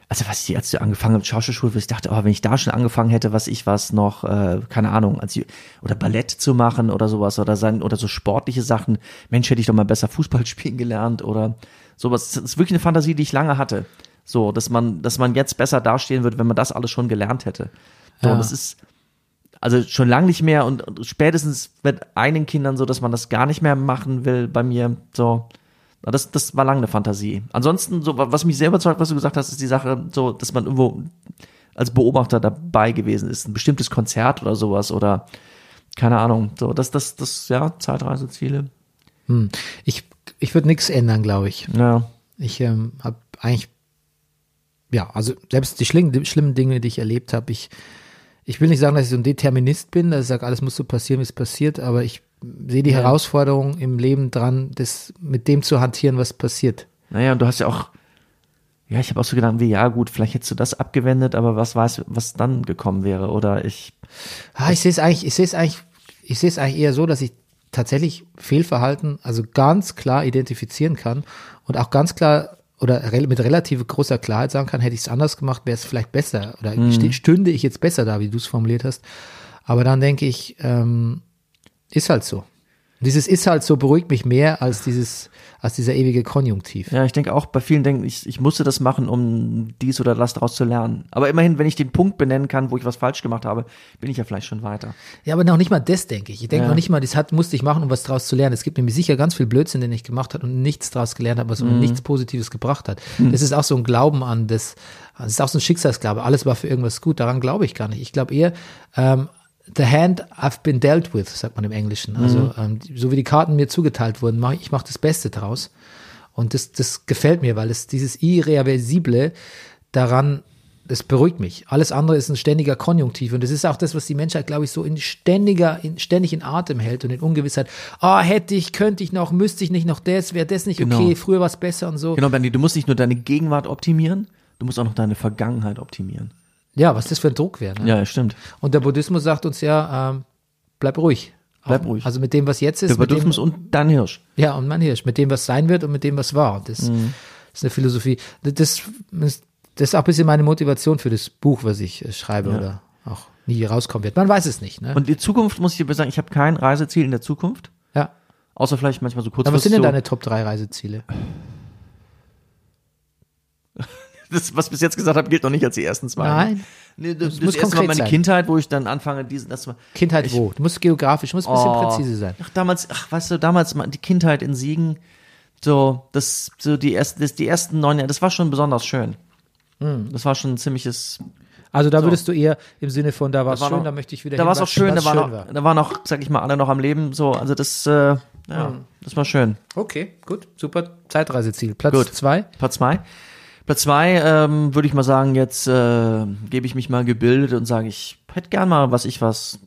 also was ich, als ich angefangen habe mit Schauspielschule, ich dachte, oh, wenn ich da schon angefangen hätte, was ich was noch, äh, keine Ahnung, als ich, oder Ballett zu machen oder sowas oder sein, oder so sportliche Sachen, Mensch, hätte ich doch mal besser Fußball (laughs) spielen gelernt oder sowas. Das ist wirklich eine Fantasie, die ich lange hatte. So, dass man, dass man jetzt besser dastehen würde, wenn man das alles schon gelernt hätte. So, Ja. und das ist, also schon lange nicht mehr und und spätestens mit einigen Kindern so, dass man das gar nicht mehr machen will bei mir, so. Das, das war lange eine Fantasie. Ansonsten, so, was mich sehr überzeugt, was du gesagt hast, ist die Sache, so, dass man irgendwo als Beobachter dabei gewesen ist, ein bestimmtes Konzert oder sowas oder keine Ahnung, so das das das ja Zeitreiseziele. Hm. Ich, ich würde nichts ändern, glaube ich. Ja. Ich ähm, habe eigentlich, ja, also selbst die schlimmen, die schlimmen Dinge, die ich erlebt habe, ich, ich will nicht sagen, dass ich so ein Determinist bin, dass ich sage, alles muss so passieren, wie es passiert, aber ich sehe die Ja. Herausforderung im Leben dran, das mit dem zu hantieren, was passiert. Naja, und du hast ja auch, ja, ich habe auch so gedacht, wie, ja gut, vielleicht hättest du das abgewendet, aber was weiß, was dann gekommen wäre. Oder ich, Ah, ich sehe es eigentlich, ich sehe es eigentlich, ich sehe es eigentlich eher so, dass ich tatsächlich Fehlverhalten also ganz klar identifizieren kann und auch ganz klar oder mit relativ großer Klarheit sagen kann, hätte ich es anders gemacht, wäre es vielleicht besser oder st- stünde ich jetzt besser da, wie du es formuliert hast. Aber dann denke ich, ähm, ist halt so. Dieses ist halt so beruhigt mich mehr als dieses, als dieser ewige Konjunktiv. ja, ich denke auch, bei vielen denken, ich, ich musste das machen, um dies oder das daraus zu lernen. Aber immerhin, wenn ich den Punkt benennen kann, wo ich was falsch gemacht habe, bin ich ja vielleicht schon weiter. Ja, aber noch nicht mal das, denke ich. Ich denke Ja. noch nicht mal, das hat, musste ich machen, um was draus zu lernen. Es gibt nämlich sicher ganz viel Blödsinn, den ich gemacht habe und nichts draus gelernt habe, was mir nichts Positives gebracht hat. Das ist auch so ein Glauben an das, das ist auch so ein Schicksalsglaube. Alles war für irgendwas gut. Daran glaube ich gar nicht. Ich glaube eher, ähm, the hand I've been dealt with, sagt man im Englischen. Also, ähm, so wie die Karten mir zugeteilt wurden, mach, ich mache das Beste draus. Und das, das gefällt mir, weil es dieses Irreversible daran, das beruhigt mich. Alles andere ist ein ständiger Konjunktiv. Und das ist auch das, was die Menschheit, glaube ich, so in ständiger, in, ständig in Atem hält und in Ungewissheit. Ah, hätte ich, könnte ich noch, müsste ich nicht noch das, wäre das nicht Genau. okay, früher war es besser und so. Genau, Bernie, du musst nicht nur deine Gegenwart optimieren, du musst auch noch deine Vergangenheit optimieren. Ja, was das für ein Druck wäre. Ne? Ja, stimmt. Und der Buddhismus sagt uns ja, ähm, bleib ruhig. Bleib ruhig. Also mit dem, was jetzt ist. Der mit dem, und dein Hirsch. Ja, und mein Hirsch, mit dem, was sein wird und mit dem, was war. Und Das Mhm. ist eine Philosophie. Das, das ist auch ein bisschen meine Motivation für das Buch, was ich äh, schreibe oder auch nie rauskommen wird. Man weiß es nicht. Ne? Und die Zukunft, muss ich dir sagen, ich habe kein Reiseziel in der Zukunft, ja. außer vielleicht manchmal so kurz Aber was sind denn deine Top 3 Reiseziele? Das, was ich bis jetzt gesagt habe, gilt noch nicht als die ersten zwei. Nein. Nee, das, das muss erste war konkret meine sein. Kindheit, wo ich dann anfange, diesen, das war, Kindheit ich, wo? Du musst geografisch, du musst ein bisschen Oh. präzise sein. Ach, damals, ach, weißt du, damals mal die Kindheit in Siegen, so, das, so die ersten, das, die ersten neun Jahre, das war schon besonders schön. Hm. Das war schon ein ziemliches, Also da würdest du eher im Sinne von, da war es war schön, noch- da möchte ich wieder da war es auch schön, da waren schön noch, war. da waren auch, sag ich mal, alle noch am Leben, so, also das, äh, ja, Hm. das war schön. Okay, gut, super. Zeitreiseziel. Platz Gut. zwei. Platz zwei. Platz zwei, ähm, würde ich mal sagen, jetzt äh, gebe ich mich mal gebildet und sage, ich hätte gern mal, was ich was,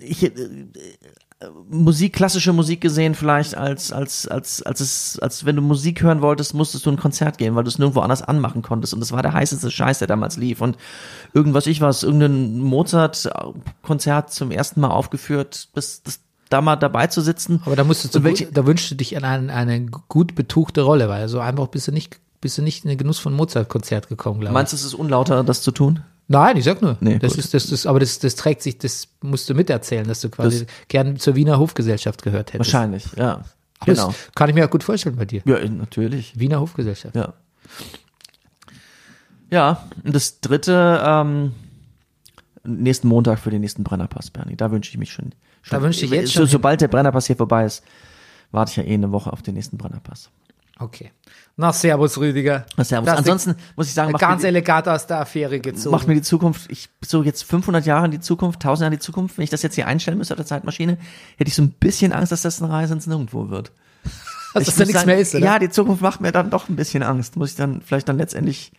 ich äh, äh, Musik, klassische Musik gesehen, vielleicht als, als, als, als es, als wenn du Musik hören wolltest, musstest du ein Konzert gehen, weil du es nirgendwo anders anmachen konntest. Und das war der heißeste Scheiß, der damals lief. Und irgendwas ich was, irgendein Mozart-Konzert zum ersten Mal aufgeführt, das, das da mal dabei zu sitzen. Aber da musstest du, welche- da wünschst du dich an eine, eine gut betuchte Rolle, weil so einfach bist du nicht, bist du nicht in den Genuss von Mozart-Konzert gekommen, glaube ich. Meinst du, es ist unlauter, das zu tun? Nein, ich sag nur. Nee, das gut. ist, das ist, aber das, das trägt sich, das musst du miterzählen, dass du quasi gern zur Wiener Hofgesellschaft gehört hättest. Wahrscheinlich, ja. Aber Genau. Das kann ich mir auch gut vorstellen bei dir. Ja, natürlich. Wiener Hofgesellschaft. Ja. Ja, und das dritte, ähm, nächsten Montag für den nächsten Brennerpass, Bernie. Da wünsche ich mich schon. schon Da wünsche ich jetzt so, schon Sobald der Brennerpass hier vorbei ist, warte ich ja eh eine Woche auf den nächsten Brennerpass. Okay. Na, Servus, Rüdiger. Na, Servus. Das Ansonsten muss ich sagen, ganz mir, elegant aus der Affäre gezogen. macht mir die Zukunft, ich so jetzt 500 Jahre in die Zukunft, 1000 Jahre in die Zukunft, wenn ich das jetzt hier einstellen müsste auf der Zeitmaschine, hätte ich so ein bisschen Angst, dass das eine Reise ins Nirgendwo wird. (laughs) Dass Ich das da nichts sagen, mehr ist, oder? Ja, die Zukunft macht mir dann doch ein bisschen Angst. Muss ich dann vielleicht dann letztendlich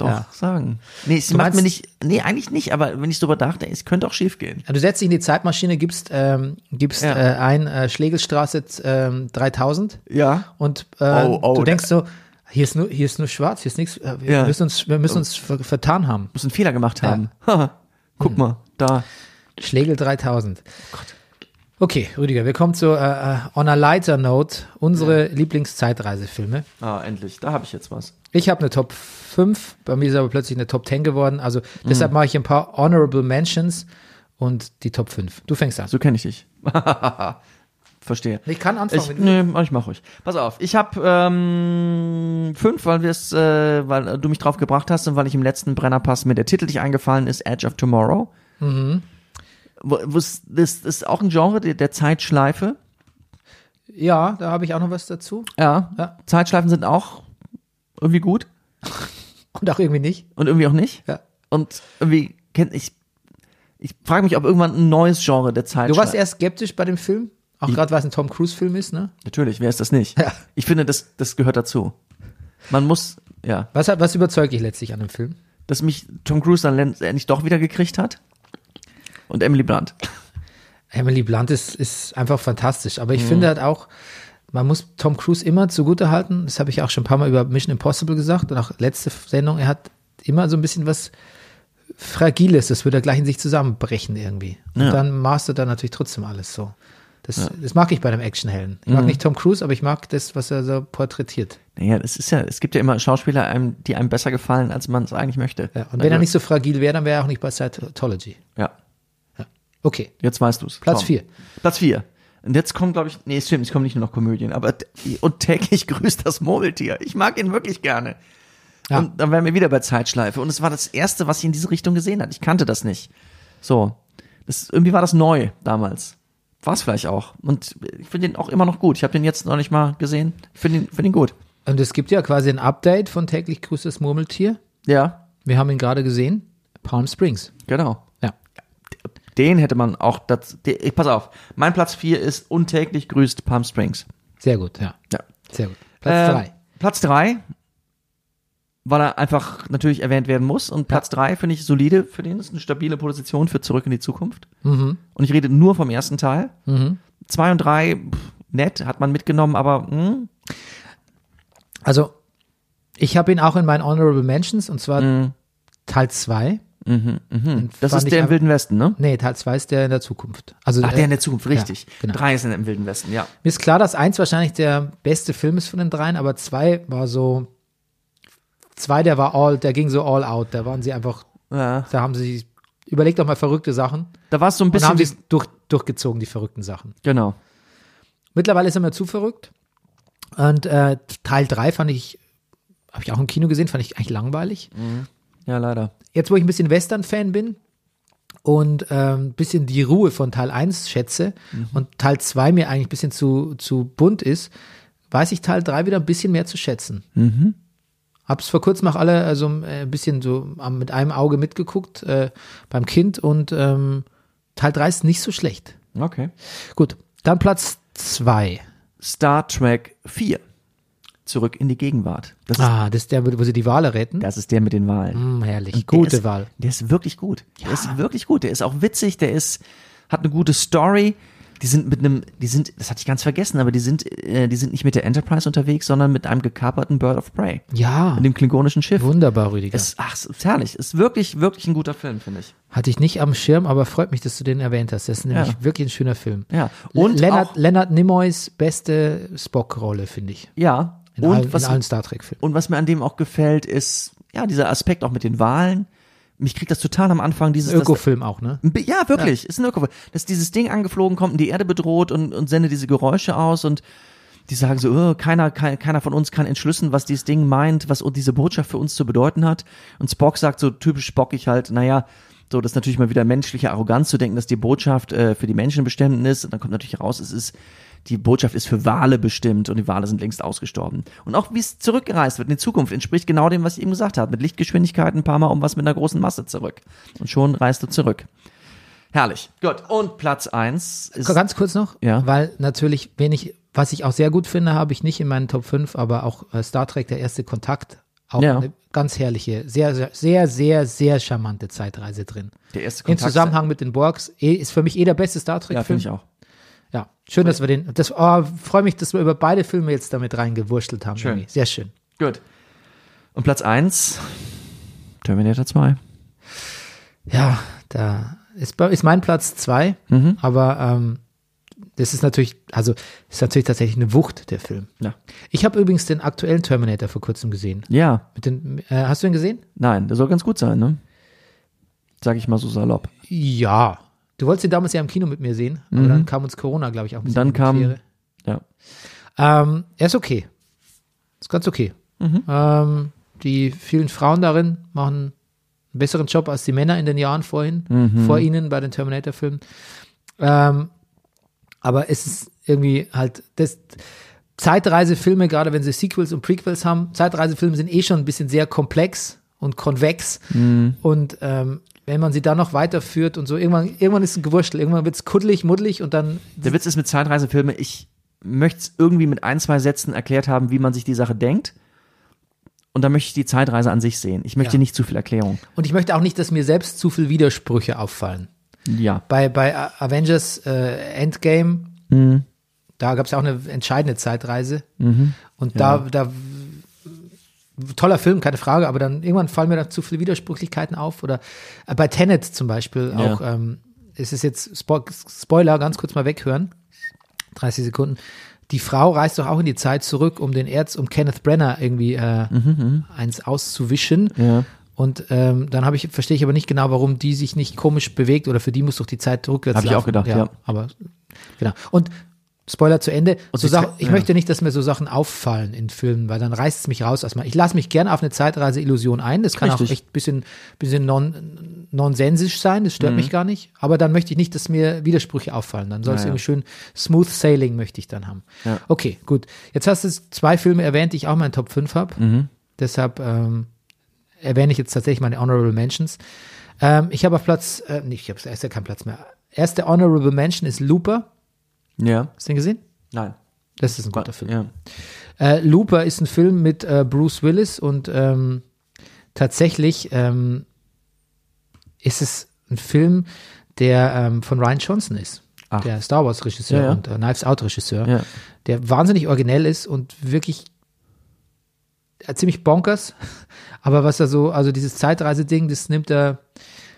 doch Ja. sagen. Nee, es Du macht mir nicht, nee, eigentlich nicht, aber wenn ich drüber nachdenke, es könnte auch schief gehen. Du setzt dich in die Zeitmaschine, gibst, ähm, gibst Ja. äh, ein äh, Schlegelstraße ähm, 3000 Ja. und äh, Oh, oh, du denkst so, hier ist nur, hier ist nur schwarz, hier ist nichts, äh, wir Ja. müssen uns, wir müssen uns ver vertan haben. Muss einen Fehler gemacht haben. (laughs) Guck mal, da. Schlegel 3000. Okay, Rüdiger, wir kommen zu äh, äh, On a Lighter Note, unsere Lieblingszeitreisefilme. Ah, endlich. Da habe ich jetzt was. Ich habe eine Top 5, bei mir ist aber plötzlich eine Top 10 geworden, also Mhm. deshalb mache ich ein paar Honorable Mentions und die Top 5. Du fängst an. So kenne ich dich. (laughs) Verstehe. Ich kann anfangen. Ich, nee, ich mach ruhig. Pass auf, ich habe ähm, fünf, weil wir es, äh, weil du mich drauf gebracht hast und weil ich im letzten Brennerpass mir der Titel nicht eingefallen ist, Edge of Tomorrow. Mhm. Das ist auch ein Genre der, der Zeitschleife. Ja, da habe ich auch noch was dazu. Ja. Ja. Zeitschleifen sind auch irgendwie gut. (laughs) Und auch irgendwie nicht. und irgendwie auch nicht. Ja. Und irgendwie kennt ich, ich frage mich, ob irgendwann ein neues Genre der Zeit Du warst erst skeptisch bei dem Film? Auch gerade, weil es ein Tom Cruise-Film ist, ne? Natürlich, wer ist das nicht? Ja. Ich finde, das, das gehört dazu. Man muss, ja, Was, hat- was überzeugt dich letztlich an dem Film? dass mich Tom Cruise dann endlich doch wieder gekriegt hat. Und Emily Blunt. (laughs) Emily Blunt ist, ist einfach fantastisch. Aber ich finde halt auch, man muss Tom Cruise immer zugute halten. Das habe ich auch schon ein paar Mal über Mission Impossible gesagt und auch letzte Sendung. Er hat immer so ein bisschen was Fragiles. Das würde er gleich in sich zusammenbrechen irgendwie. Und Ja. dann mastert er natürlich trotzdem alles so. Das, das mag ich bei einem Actionhelden. Ich mag nicht Tom Cruise, aber ich mag das, was er so porträtiert. Naja, es ist ja, es gibt ja immer Schauspieler, die einem besser gefallen, als man es eigentlich möchte. Ja, und wenn er nicht so fragil wäre, dann wäre er auch nicht bei Scientology. Ja, Okay, jetzt weißt du es. Platz vier. Platz vier. Und jetzt kommt, glaube ich, nee, es stimmt, es kommen nicht nur noch Komödien, aber und täglich (laughs) grüßt das Murmeltier. Ich mag ihn wirklich gerne. Ja. Und dann wären wir wieder bei Zeitschleife. Und es war das erste, was ich in diese Richtung gesehen hat. Ich kannte das nicht. So. Das, irgendwie war das neu damals. War es vielleicht auch. Und ich finde ihn auch immer noch gut. Ich habe den jetzt noch nicht mal gesehen. Ich finde ihn, finde ihn gut. Und es gibt ja quasi ein Update von täglich grüßt das Murmeltier. Ja, Wir haben ihn gerade gesehen. Palm Springs. genau. Ja. Den hätte man auch, das, ich- pass auf, mein Platz vier ist untäglich grüßt Palm Springs. Sehr gut, ja. Ja. Sehr gut. Platz Ähm, drei. Platz drei, weil er einfach natürlich erwähnt werden muss. Und Platz drei finde ich solide für den. Das ist eine stabile Position für Zurück in die Zukunft. Mhm. Und ich rede nur vom ersten Teil. Zwei und drei, pff, nett, hat man mitgenommen, aber hm, Also, ich habe ihn auch in meinen Honorable Mentions und zwar Mhm. Teil 2. das ist der im Wilden Westen, ne? Nee, Teil 2 ist der in der Zukunft. Also, Ach, der in der Zukunft, richtig. Ja, genau. Drei ist im Wilden Westen, ja. Mir ist klar, dass eins wahrscheinlich der beste Film ist von den dreien, aber zwei war so, zwei, der war all, der ging so all out. Da waren sie einfach, ja. da haben sie überlegt doch mal verrückte Sachen Da war es so ein und haben bisschen, sie durch, durchgezogen, die verrückten Sachen. genau. Mittlerweile ist er mir zu verrückt. Und äh, Teil 3 fand ich, habe ich auch im Kino gesehen, fand ich eigentlich langweilig. Ja, leider. Jetzt, wo ich ein bisschen Western-Fan bin und ähm, ein bisschen die Ruhe von Teil 1 schätze und Teil 2 mir eigentlich ein bisschen zu, zu bunt ist, weiß ich Teil 3 wieder ein bisschen mehr zu schätzen. Hab's vor kurzem auch alle also äh, ein bisschen so mit einem Auge mitgeguckt äh, beim Kind und ähm, Teil 3 ist nicht so schlecht. Okay. Gut, dann Platz 2. Star Trek 4. Zurück in die Gegenwart. Das ist, Ah, das ist der, wo sie die Wale retten. das ist der mit den Wahlen. Hm, herrlich, gute ist, Wahl. Der ist wirklich gut. Der ist wirklich gut. Der ist auch witzig. Der ist, hat eine gute Story. Die sind mit einem, die sind, das hatte ich ganz vergessen, aber die sind, äh, die sind nicht mit der Enterprise unterwegs, sondern mit einem gekaperten Bird of Prey. Ja, Mit dem klingonischen Schiff. wunderbar, Rüdiger. Es, ach, ist herrlich. Ist wirklich, wirklich ein guter Film, finde ich. Hatte ich nicht am Schirm, aber freut mich, dass du den erwähnt hast. Das ist nämlich Ja. wirklich ein schöner Film. Ja. Und auch- Leonard Nimoys beste Spock-Rolle, finde ich. Ja. In, und allen, was, in allen Star Trek-Filmen. Und was mir an dem auch gefällt, ist, ja, dieser Aspekt auch mit den Wahlen. Mich kriegt das total am Anfang dieses, Öko-Film auch, ne? Ja, wirklich. Ist ein Öko. Dass dieses Ding angeflogen kommt und die Erde bedroht und, und sendet diese Geräusche aus und die sagen so, oh, keiner, kein, keiner von uns kann entschlüssen, was dieses Ding meint, was diese Botschaft für uns zu bedeuten hat. Und Spock sagt so typisch Spockig halt, naja, so, das ist natürlich mal wieder menschliche Arroganz zu denken, dass die Botschaft äh, für die Menschen bestimmt ist. Und dann kommt natürlich raus, es ist, die Botschaft ist für Wale bestimmt und die Wale sind längst ausgestorben. Und auch wie es zurückgereist wird in die Zukunft, entspricht genau dem, was ich eben gesagt habe. Mit Lichtgeschwindigkeit ein paar Mal um was mit einer großen Masse zurück. Und schon reist du zurück. Herrlich. Gut. Und Platz eins ist. Ganz kurz noch, Ja. weil natürlich wenig, was ich auch sehr gut finde, habe ich nicht in meinen Top 5, aber auch äh, Star Trek, der erste Kontakt, auch Ja. eine ganz herrliche, sehr, sehr, sehr, sehr, sehr charmante Zeitreise drin. Der erste Kontakt- Zusammenhang mit den Borgs eh, ist für mich eh der beste Star Ja, Trek-Film. finde ich auch. Schön, dass wir den, das, oh, freue mich, dass wir über beide Filme jetzt damit reingewurschtelt haben. Schön. irgendwie. Sehr schön. Gut. Und Platz eins Terminator 2. Ja, da ist, ist mein Platz zwei, Mhm. aber ähm, das ist natürlich, also ist natürlich tatsächlich eine Wucht, der Film. Ja. Ich habe übrigens den aktuellen Terminator vor kurzem gesehen. Ja. Mit den, äh, hast du ihn gesehen? Nein, der soll ganz gut sein, ne? Sag ich mal so salopp. Ja. Du wolltest ihn damals ja im Kino mit mir sehen, aber dann kam uns Corona, glaube ich, auch ein bisschen Dann kam-. Ja. Ähm, er ist okay. Ist ganz okay. Ähm, die vielen Frauen darin machen einen besseren Job als die Männer in den Jahren vorhin, vor ihnen bei den Terminator-Filmen. Ähm, aber es ist irgendwie halt, das, Zeitreisefilme, gerade wenn sie Sequels und Prequels haben, Zeitreisefilme sind eh schon ein bisschen sehr komplex und konvex. Mhm. Und ähm, wenn man sie dann noch weiterführt und so, irgendwann, irgendwann ist es ein Gewurstel, irgendwann wird es kuddelig, muddelig und dann Der Witz ist mit Zeitreisefilmen, ich möchte es irgendwie mit ein, zwei Sätzen erklärt haben, wie man sich die Sache denkt. Und dann möchte ich die Zeitreise an sich sehen. Ich möchte Ja. nicht zu viel Erklärung. Und ich möchte auch nicht, dass mir selbst zu viel Widersprüche auffallen. Ja. Bei, bei Avengers äh, Endgame, Mhm. da gab es ja auch eine entscheidende Zeitreise. Und da, da, toller Film, keine Frage, aber dann irgendwann fallen mir da zu viele Widersprüchlichkeiten auf. Oder äh, bei Tenet zum Beispiel Ja. auch, ähm, es ist jetzt Spo Spoiler, ganz kurz mal weghören. 30 Sekunden. Die Frau reist doch auch in die Zeit zurück, um den Erz, um Kenneth Brenner irgendwie äh, eins auszuwischen. Ja. Und ähm, dann habe ich, verstehe ich aber nicht genau, warum die sich nicht komisch bewegt oder für die muss doch die Zeit rückwärts Hab ich auch gedacht, ja. Aber genau. Und Spoiler zu Ende. Und So Sachen, ich ja. möchte nicht, dass mir so Sachen auffallen in Filmen, weil dann reißt es mich raus erstmal. Ich lasse mich gerne auf eine Zeitreise-Illusion ein. Das kann auch Richtig. echt ein bisschen, bisschen non, nonsensisch sein. Das Mhm. stört mich gar nicht. Aber dann möchte ich nicht, dass mir Widersprüche auffallen. Dann soll es Ja, irgendwie schön smooth sailing möchte ich dann haben. Ja. Okay, gut. Jetzt hast du zwei Filme erwähnt, die ich auch in meinen Top 5 habe. Mhm. Deshalb ähm, erwähne ich jetzt tatsächlich meine Honorable Mentions. Ähm, ich habe auf Platz, äh, nicht, ich habe erst ja keinen Platz mehr. Erste Honorable Mention ist Looper. Ja. Hast du den gesehen? Nein. Das ist ein guter Film. Ja. Äh, Looper ist ein Film mit äh, Bruce Willis und ähm, tatsächlich ähm, ist es ein Film, der ähm, von Ryan Johnson ist. Ach. Der Star Wars Regisseur Ja, ja. und äh, Knives Out Regisseur, Ja. der wahnsinnig originell ist und wirklich äh, ziemlich bonkers. (laughs) Aber was er so, also dieses Zeitreise-Ding, das nimmt er,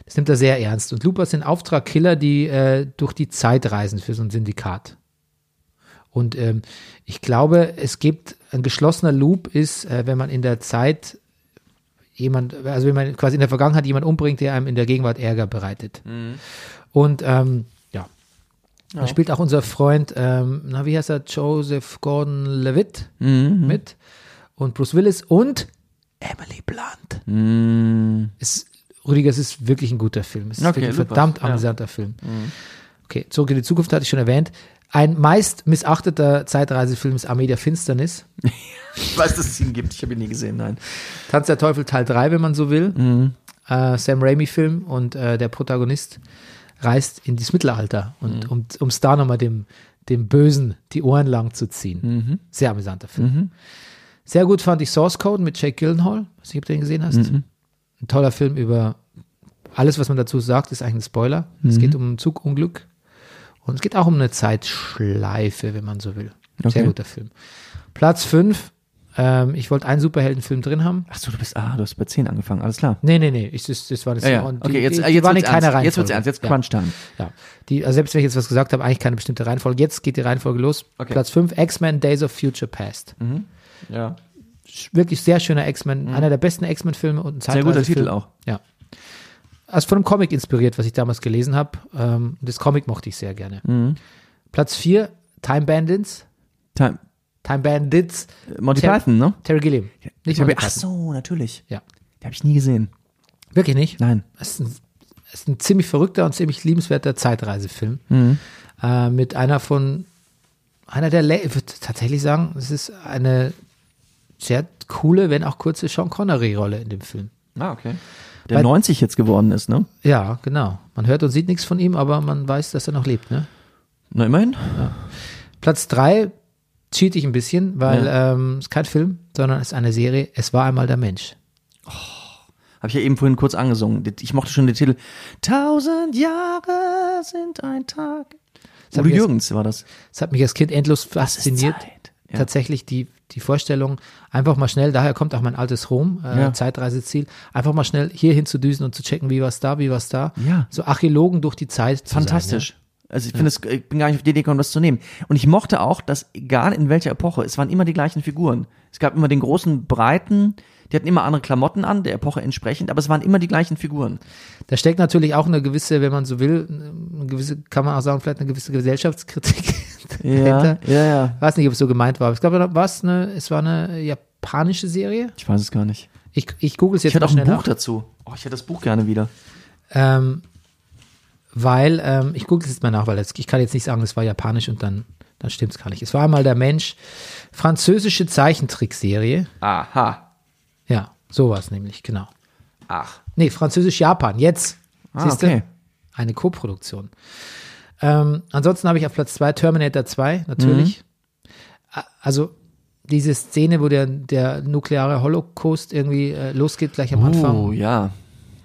das nimmt er sehr ernst. Und Looper sind Auftragkiller, die äh, durch die Zeit reisen für so ein Syndikat. Und ähm, ich glaube, es gibt ein geschlossener Loop ist, äh, wenn man in der Zeit jemand, also wenn man quasi in der Vergangenheit jemand umbringt, der einem in der Gegenwart Ärger bereitet. Und ähm, ja. Da spielt auch unser Freund, ähm, na wie heißt er, Joseph Gordon-Levitt Mhm. mit und Bruce Willis und Emily Blunt. Mhm. Es, Rüdiger, es ist wirklich ein guter Film. Es ist Okay, wirklich ein verdammt Ja. Mhm. amüsanter Film. Okay, zurück in die Zukunft hatte ich schon erwähnt. Ein meist missachteter Zeitreisefilm ist Armee der Finsternis. (laughs) Ich weiß, dass es ihn gibt. Ich habe ihn nie gesehen, nein. Tanz der Teufel Teil 3, wenn man so will. Mhm. Äh, Sam Raimi-Film und äh, der Protagonist reist in das Mittelalter und um es da nochmal dem, dem Bösen die Ohren lang zu ziehen. Sehr amüsanter Film. Sehr gut fand ich Source Code mit Jake Gyllenhaal. Weiß nicht, ob du den gesehen hast. Ein toller Film über alles, was man dazu sagt, ist eigentlich ein Spoiler. Es geht um ein Zugunglück und es geht auch um eine Zeitschleife, wenn man so will. Sehr Okay. guter Film. Platz 5. Ähm, ich wollte einen Superheldenfilm drin haben. Ach so, du bist, ah, du hast bei 10 angefangen, alles klar. Nee, nee, nee. Ich, das, das war das. Ja, ja. die- Okay, jetzt, die, äh, die jetzt waren in keiner ernst. Reihenfolge. Jetzt wird's ernst, jetzt ja. Crunch Time. Ja. Die, also selbst wenn ich jetzt was gesagt habe, eigentlich keine bestimmte Reihenfolge. Jetzt geht die Reihenfolge los. Okay. Platz 5, X-Men Days of Future Past. Ja. Wirklich sehr schöner X-Men, einer der besten X-Men-Filme und ein Mhm. Sehr guter Zeitreisefilm. Titel auch. Ja. Also von einem Comic inspiriert, was ich damals gelesen habe. Ähm, das Comic mochte ich sehr gerne. Mhm. Platz 4, Time Bandits. Time, Time Bandits, Monty Ter- Python, ne? Terry Gilliam. Nicht Monty ach so, natürlich. Ja. Den habe ich nie gesehen. Wirklich nicht? Nein. Es ist ein, es ist ein ziemlich verrückter und ziemlich liebenswerter Zeitreisefilm. Mhm. Äh, mit einer von, einer der, ich würde tatsächlich sagen, es ist eine sehr coole, wenn auch kurze Sean Connery-Rolle in dem Film. Ah, okay. Der Weil- 90 jetzt geworden ist, ne? Ja, genau. Man hört und sieht nichts von ihm, aber man weiß, dass er noch lebt. Ne? Na, immerhin. Platz drei cheat ich ein bisschen, weil ähm, es ist kein Film, sondern es ist eine Serie. Es war einmal der Mensch. Habe ich ja eben vorhin kurz angesungen. Ich mochte schon den Titel. Tausend Jahre sind ein Tag. Das Udo Jürgens war das. Es hat mich als Kind endlos fasziniert. Zeit. Ja. Tatsächlich die, die Vorstellung, einfach mal schnell, daher kommt auch mein altes Rom, äh, Ja. Zeitreiseziel, einfach mal schnell hier hinzudüsen und zu checken, wie war's da, wie war's da. Ja. So Archäologen durch die Zeit. Zu Fantastisch. Also ich finde es, ich bin gar nicht auf die Idee gekommen, das zu nehmen. Und ich mochte auch, dass egal in welcher Epoche, es waren immer die gleichen Figuren. Es gab immer den großen, breiten, die hatten immer andere Klamotten an, der Epoche entsprechend, aber es waren immer die gleichen Figuren. Sein? Da steckt natürlich auch eine gewisse, wenn man so will, eine gewisse, kann man auch sagen, vielleicht eine gewisse Gesellschaftskritik (laughs) dahinter. ja, ja. Weiß nicht, ob es so gemeint war. Ich glaube, was eine, es war eine japanische Serie. Ich weiß es gar nicht. Ich, ich google es jetzt Ich hätte mal auch ein Buch nach. dazu. Oh, ich hätte das Buch gerne wieder. Ähm, weil, ähm, ich gucke es jetzt mal nach, weil jetzt, ich kann jetzt nicht sagen, es war japanisch und dann, dann stimmt es gar nicht. Es war einmal der Mensch. Französische Zeichentrickserie. Aha. Ja, so war es nämlich, genau. Ach. Nee, Französisch-Japan. Jetzt. Ah, Siehste? okay. Eine Co-Produktion. Ähm, ansonsten habe ich auf Platz 2 Terminator 2, natürlich. A- Also diese Szene, wo der, der nukleare Holocaust irgendwie äh, losgeht, gleich am Anfang. Oh, ja.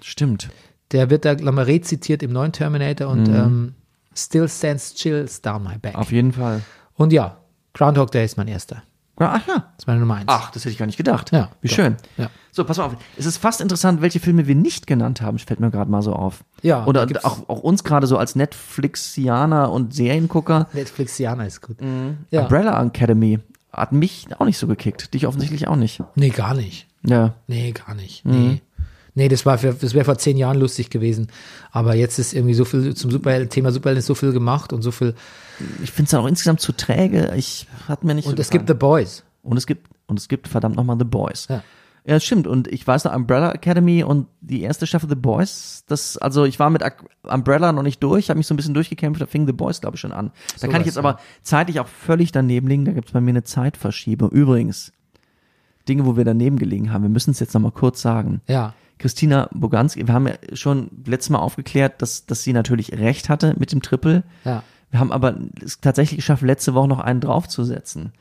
Stimmt. Der wird da, glaub mal, rezitiert im neuen Terminator und ähm, Still Stands Chills Down My Back. Mhm. Auf jeden Fall. Und ja, Groundhog Day ist mein erster. Ach ja. Das ist meine Nummer eins. Ach, das hätte ich gar nicht gedacht. Ja, Wie doch. schön. Ja. So, pass mal auf. Es ist fast interessant, welche Filme wir nicht genannt haben, fällt mir gerade mal so auf. Ja, Oder auch, auch uns gerade so als Netflixianer und Seriengucker. Netflixianer ist gut. Ja. Umbrella Academy hat mich auch nicht so gekickt. Dich offensichtlich auch nicht. Nee, gar nicht. Ja. Nee, gar nicht. Mhm. Nee. Nee, das war für, das wäre vor zehn Jahren lustig gewesen. Aber jetzt ist irgendwie so viel zum Superheld, Thema Superheld ist so viel gemacht und so viel. Ich finde es dann auch insgesamt zu träge. Ich hat mir nicht so Und es gefallen. gibt The Boys. und es gibt und es gibt verdammt nochmal The Boys. Ja. Ja, das stimmt. Und ich weiß noch, Umbrella Academy und die erste Staffel The Boys, das, also ich war mit Umbrella noch nicht durch, habe mich so ein bisschen durchgekämpft, da fing The Boys, glaube ich, schon an. Da kann was, ich jetzt aber zeitlich auch völlig daneben liegen, da gibt es bei mir eine Zeitverschiebung. Übrigens, Dinge, wo wir daneben gelegen haben, wir müssen es jetzt nochmal kurz sagen. Ja. Christina Boganski, wir haben ja schon letztes Mal aufgeklärt, dass, dass sie natürlich recht hatte mit dem Triple. Ja. Wir haben aber es tatsächlich geschafft, letzte Woche noch einen draufzusetzen.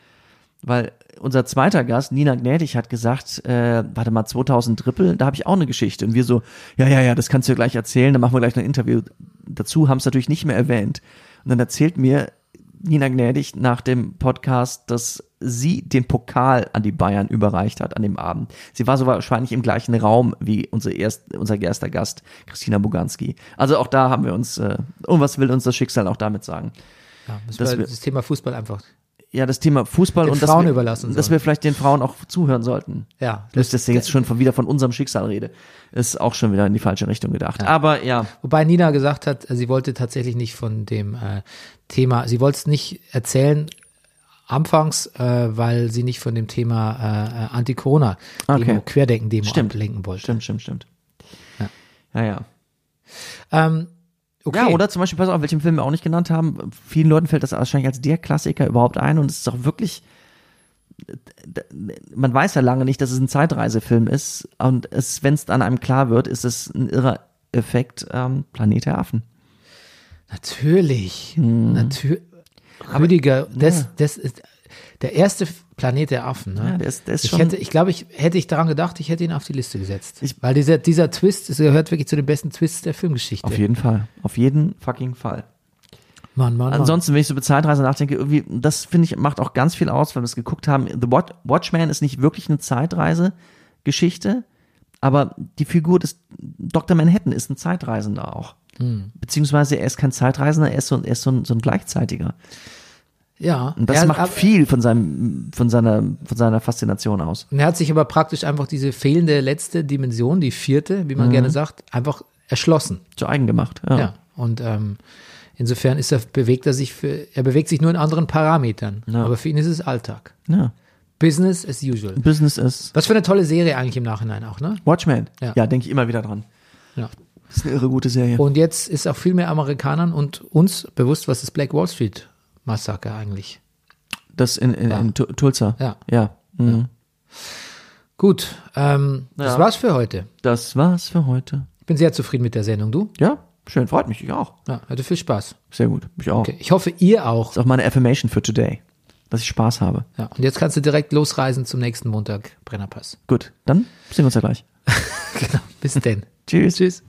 Weil unser zweiter Gast, Nina Gnädig, hat gesagt, äh, warte mal, 2000 Triple, da habe ich auch eine Geschichte. Und wir so, ja, ja, ja, das kannst du ja gleich erzählen, dann machen wir gleich noch ein Interview dazu, haben es natürlich nicht mehr erwähnt. Und dann erzählt mir Nina Gnädig nach dem Podcast, dass sie den Pokal an die Bayern überreicht hat an dem Abend. Sie war so wahrscheinlich im gleichen Raum wie unser, erst, unser erster Gast, Christina Boganski. Also auch da haben wir uns, äh, und was will uns das Schicksal auch damit sagen? ja das, wir- das Thema Fußball einfach. Ja, das Thema Fußball Den und dass Frauen wir, überlassen dass wir vielleicht den Frauen auch zuhören sollten. Ja. Dass das jetzt schon von, wieder von unserem Schicksal rede, ist auch schon wieder in die falsche Richtung gedacht. Aber ja, Wobei Nina gesagt hat, sie wollte tatsächlich nicht von dem äh, Thema, sie wollte es nicht erzählen anfangs, äh, weil sie nicht von dem Thema äh, Anti-Corona-Demo, Okay. Querdenken-Demo ablenken wollte. stimmt, stimmt, stimmt. Ja. Ja, ja. Ähm, okay. Ja, oder zum Beispiel, pass auf, welchen Film wir auch nicht genannt haben. Vielen Leuten fällt das wahrscheinlich als der Klassiker überhaupt ein und es ist auch wirklich, man weiß ja lange nicht, dass es ein Zeitreisefilm ist und es, wenn es dann einem klar wird, ist es ein irrer Effekt, ähm, Planet der Affen. Natürlich. Hm. Natürlich. Rüdiger, das, das ist der erste Planet der Affen. Ne? Ja, der ist- der ist ich schon- hätte, ich glaube, ich hätte ich daran gedacht, ich hätte ihn auf die Liste gesetzt. Ich- Weil dieser, dieser Twist, es gehört wirklich zu den besten Twists der Filmgeschichte. Auf jeden Fall. Auf jeden fucking Fall. Mann, Mann. Ansonsten, wenn ich so über Zeitreise nachdenke, irgendwie, das finde ich, macht auch ganz viel aus, weil wir es geguckt haben. The Watch Watchman ist nicht wirklich eine Zeitreise-Geschichte, aber die Figur des Dr. Manhattan ist ein Zeitreisender auch. Hm. Beziehungsweise er ist kein Zeitreisender, er ist so, er ist so, ein, so ein Gleichzeitiger. Ja. Und das Er- macht viel von seinem, von seiner, von seiner Faszination aus. Und er hat sich aber praktisch einfach diese fehlende letzte Dimension, die vierte, wie man gerne sagt, einfach erschlossen. Zu eigen gemacht. Ja. Ja. Und ähm, insofern ist er, bewegt er sich für, er bewegt sich nur in anderen Parametern. Ja. Aber für ihn ist es Alltag. ja. Business as usual. Business ist Was für eine tolle Serie eigentlich im Nachhinein auch, ne? Watchmen. Ja. Ja, denke ich immer wieder dran. Ja. Das ist eine irre gute Serie. Und jetzt ist auch viel mehr Amerikanern und uns bewusst, was das Black Wall Street Massaker eigentlich. Das in, in, in Tu- Tulsa. Ja. Ja. Mhm. Gut, ähm, das Ja. war's für heute. Das war's für heute. Ich bin sehr zufrieden mit der Sendung. Du? Ja, schön, freut mich, ich auch. Ja, hatte viel Spaß. Sehr gut, mich auch. Okay. Ich hoffe, ihr auch. Das ist auch meine Affirmation für today, dass ich Spaß habe. Ja, und jetzt kannst du direkt losreisen zum nächsten Montag, Brennerpass. Gut, dann sehen wir uns ja gleich. (laughs) genau. Bis denn. (laughs) Tschüss. Tschüss.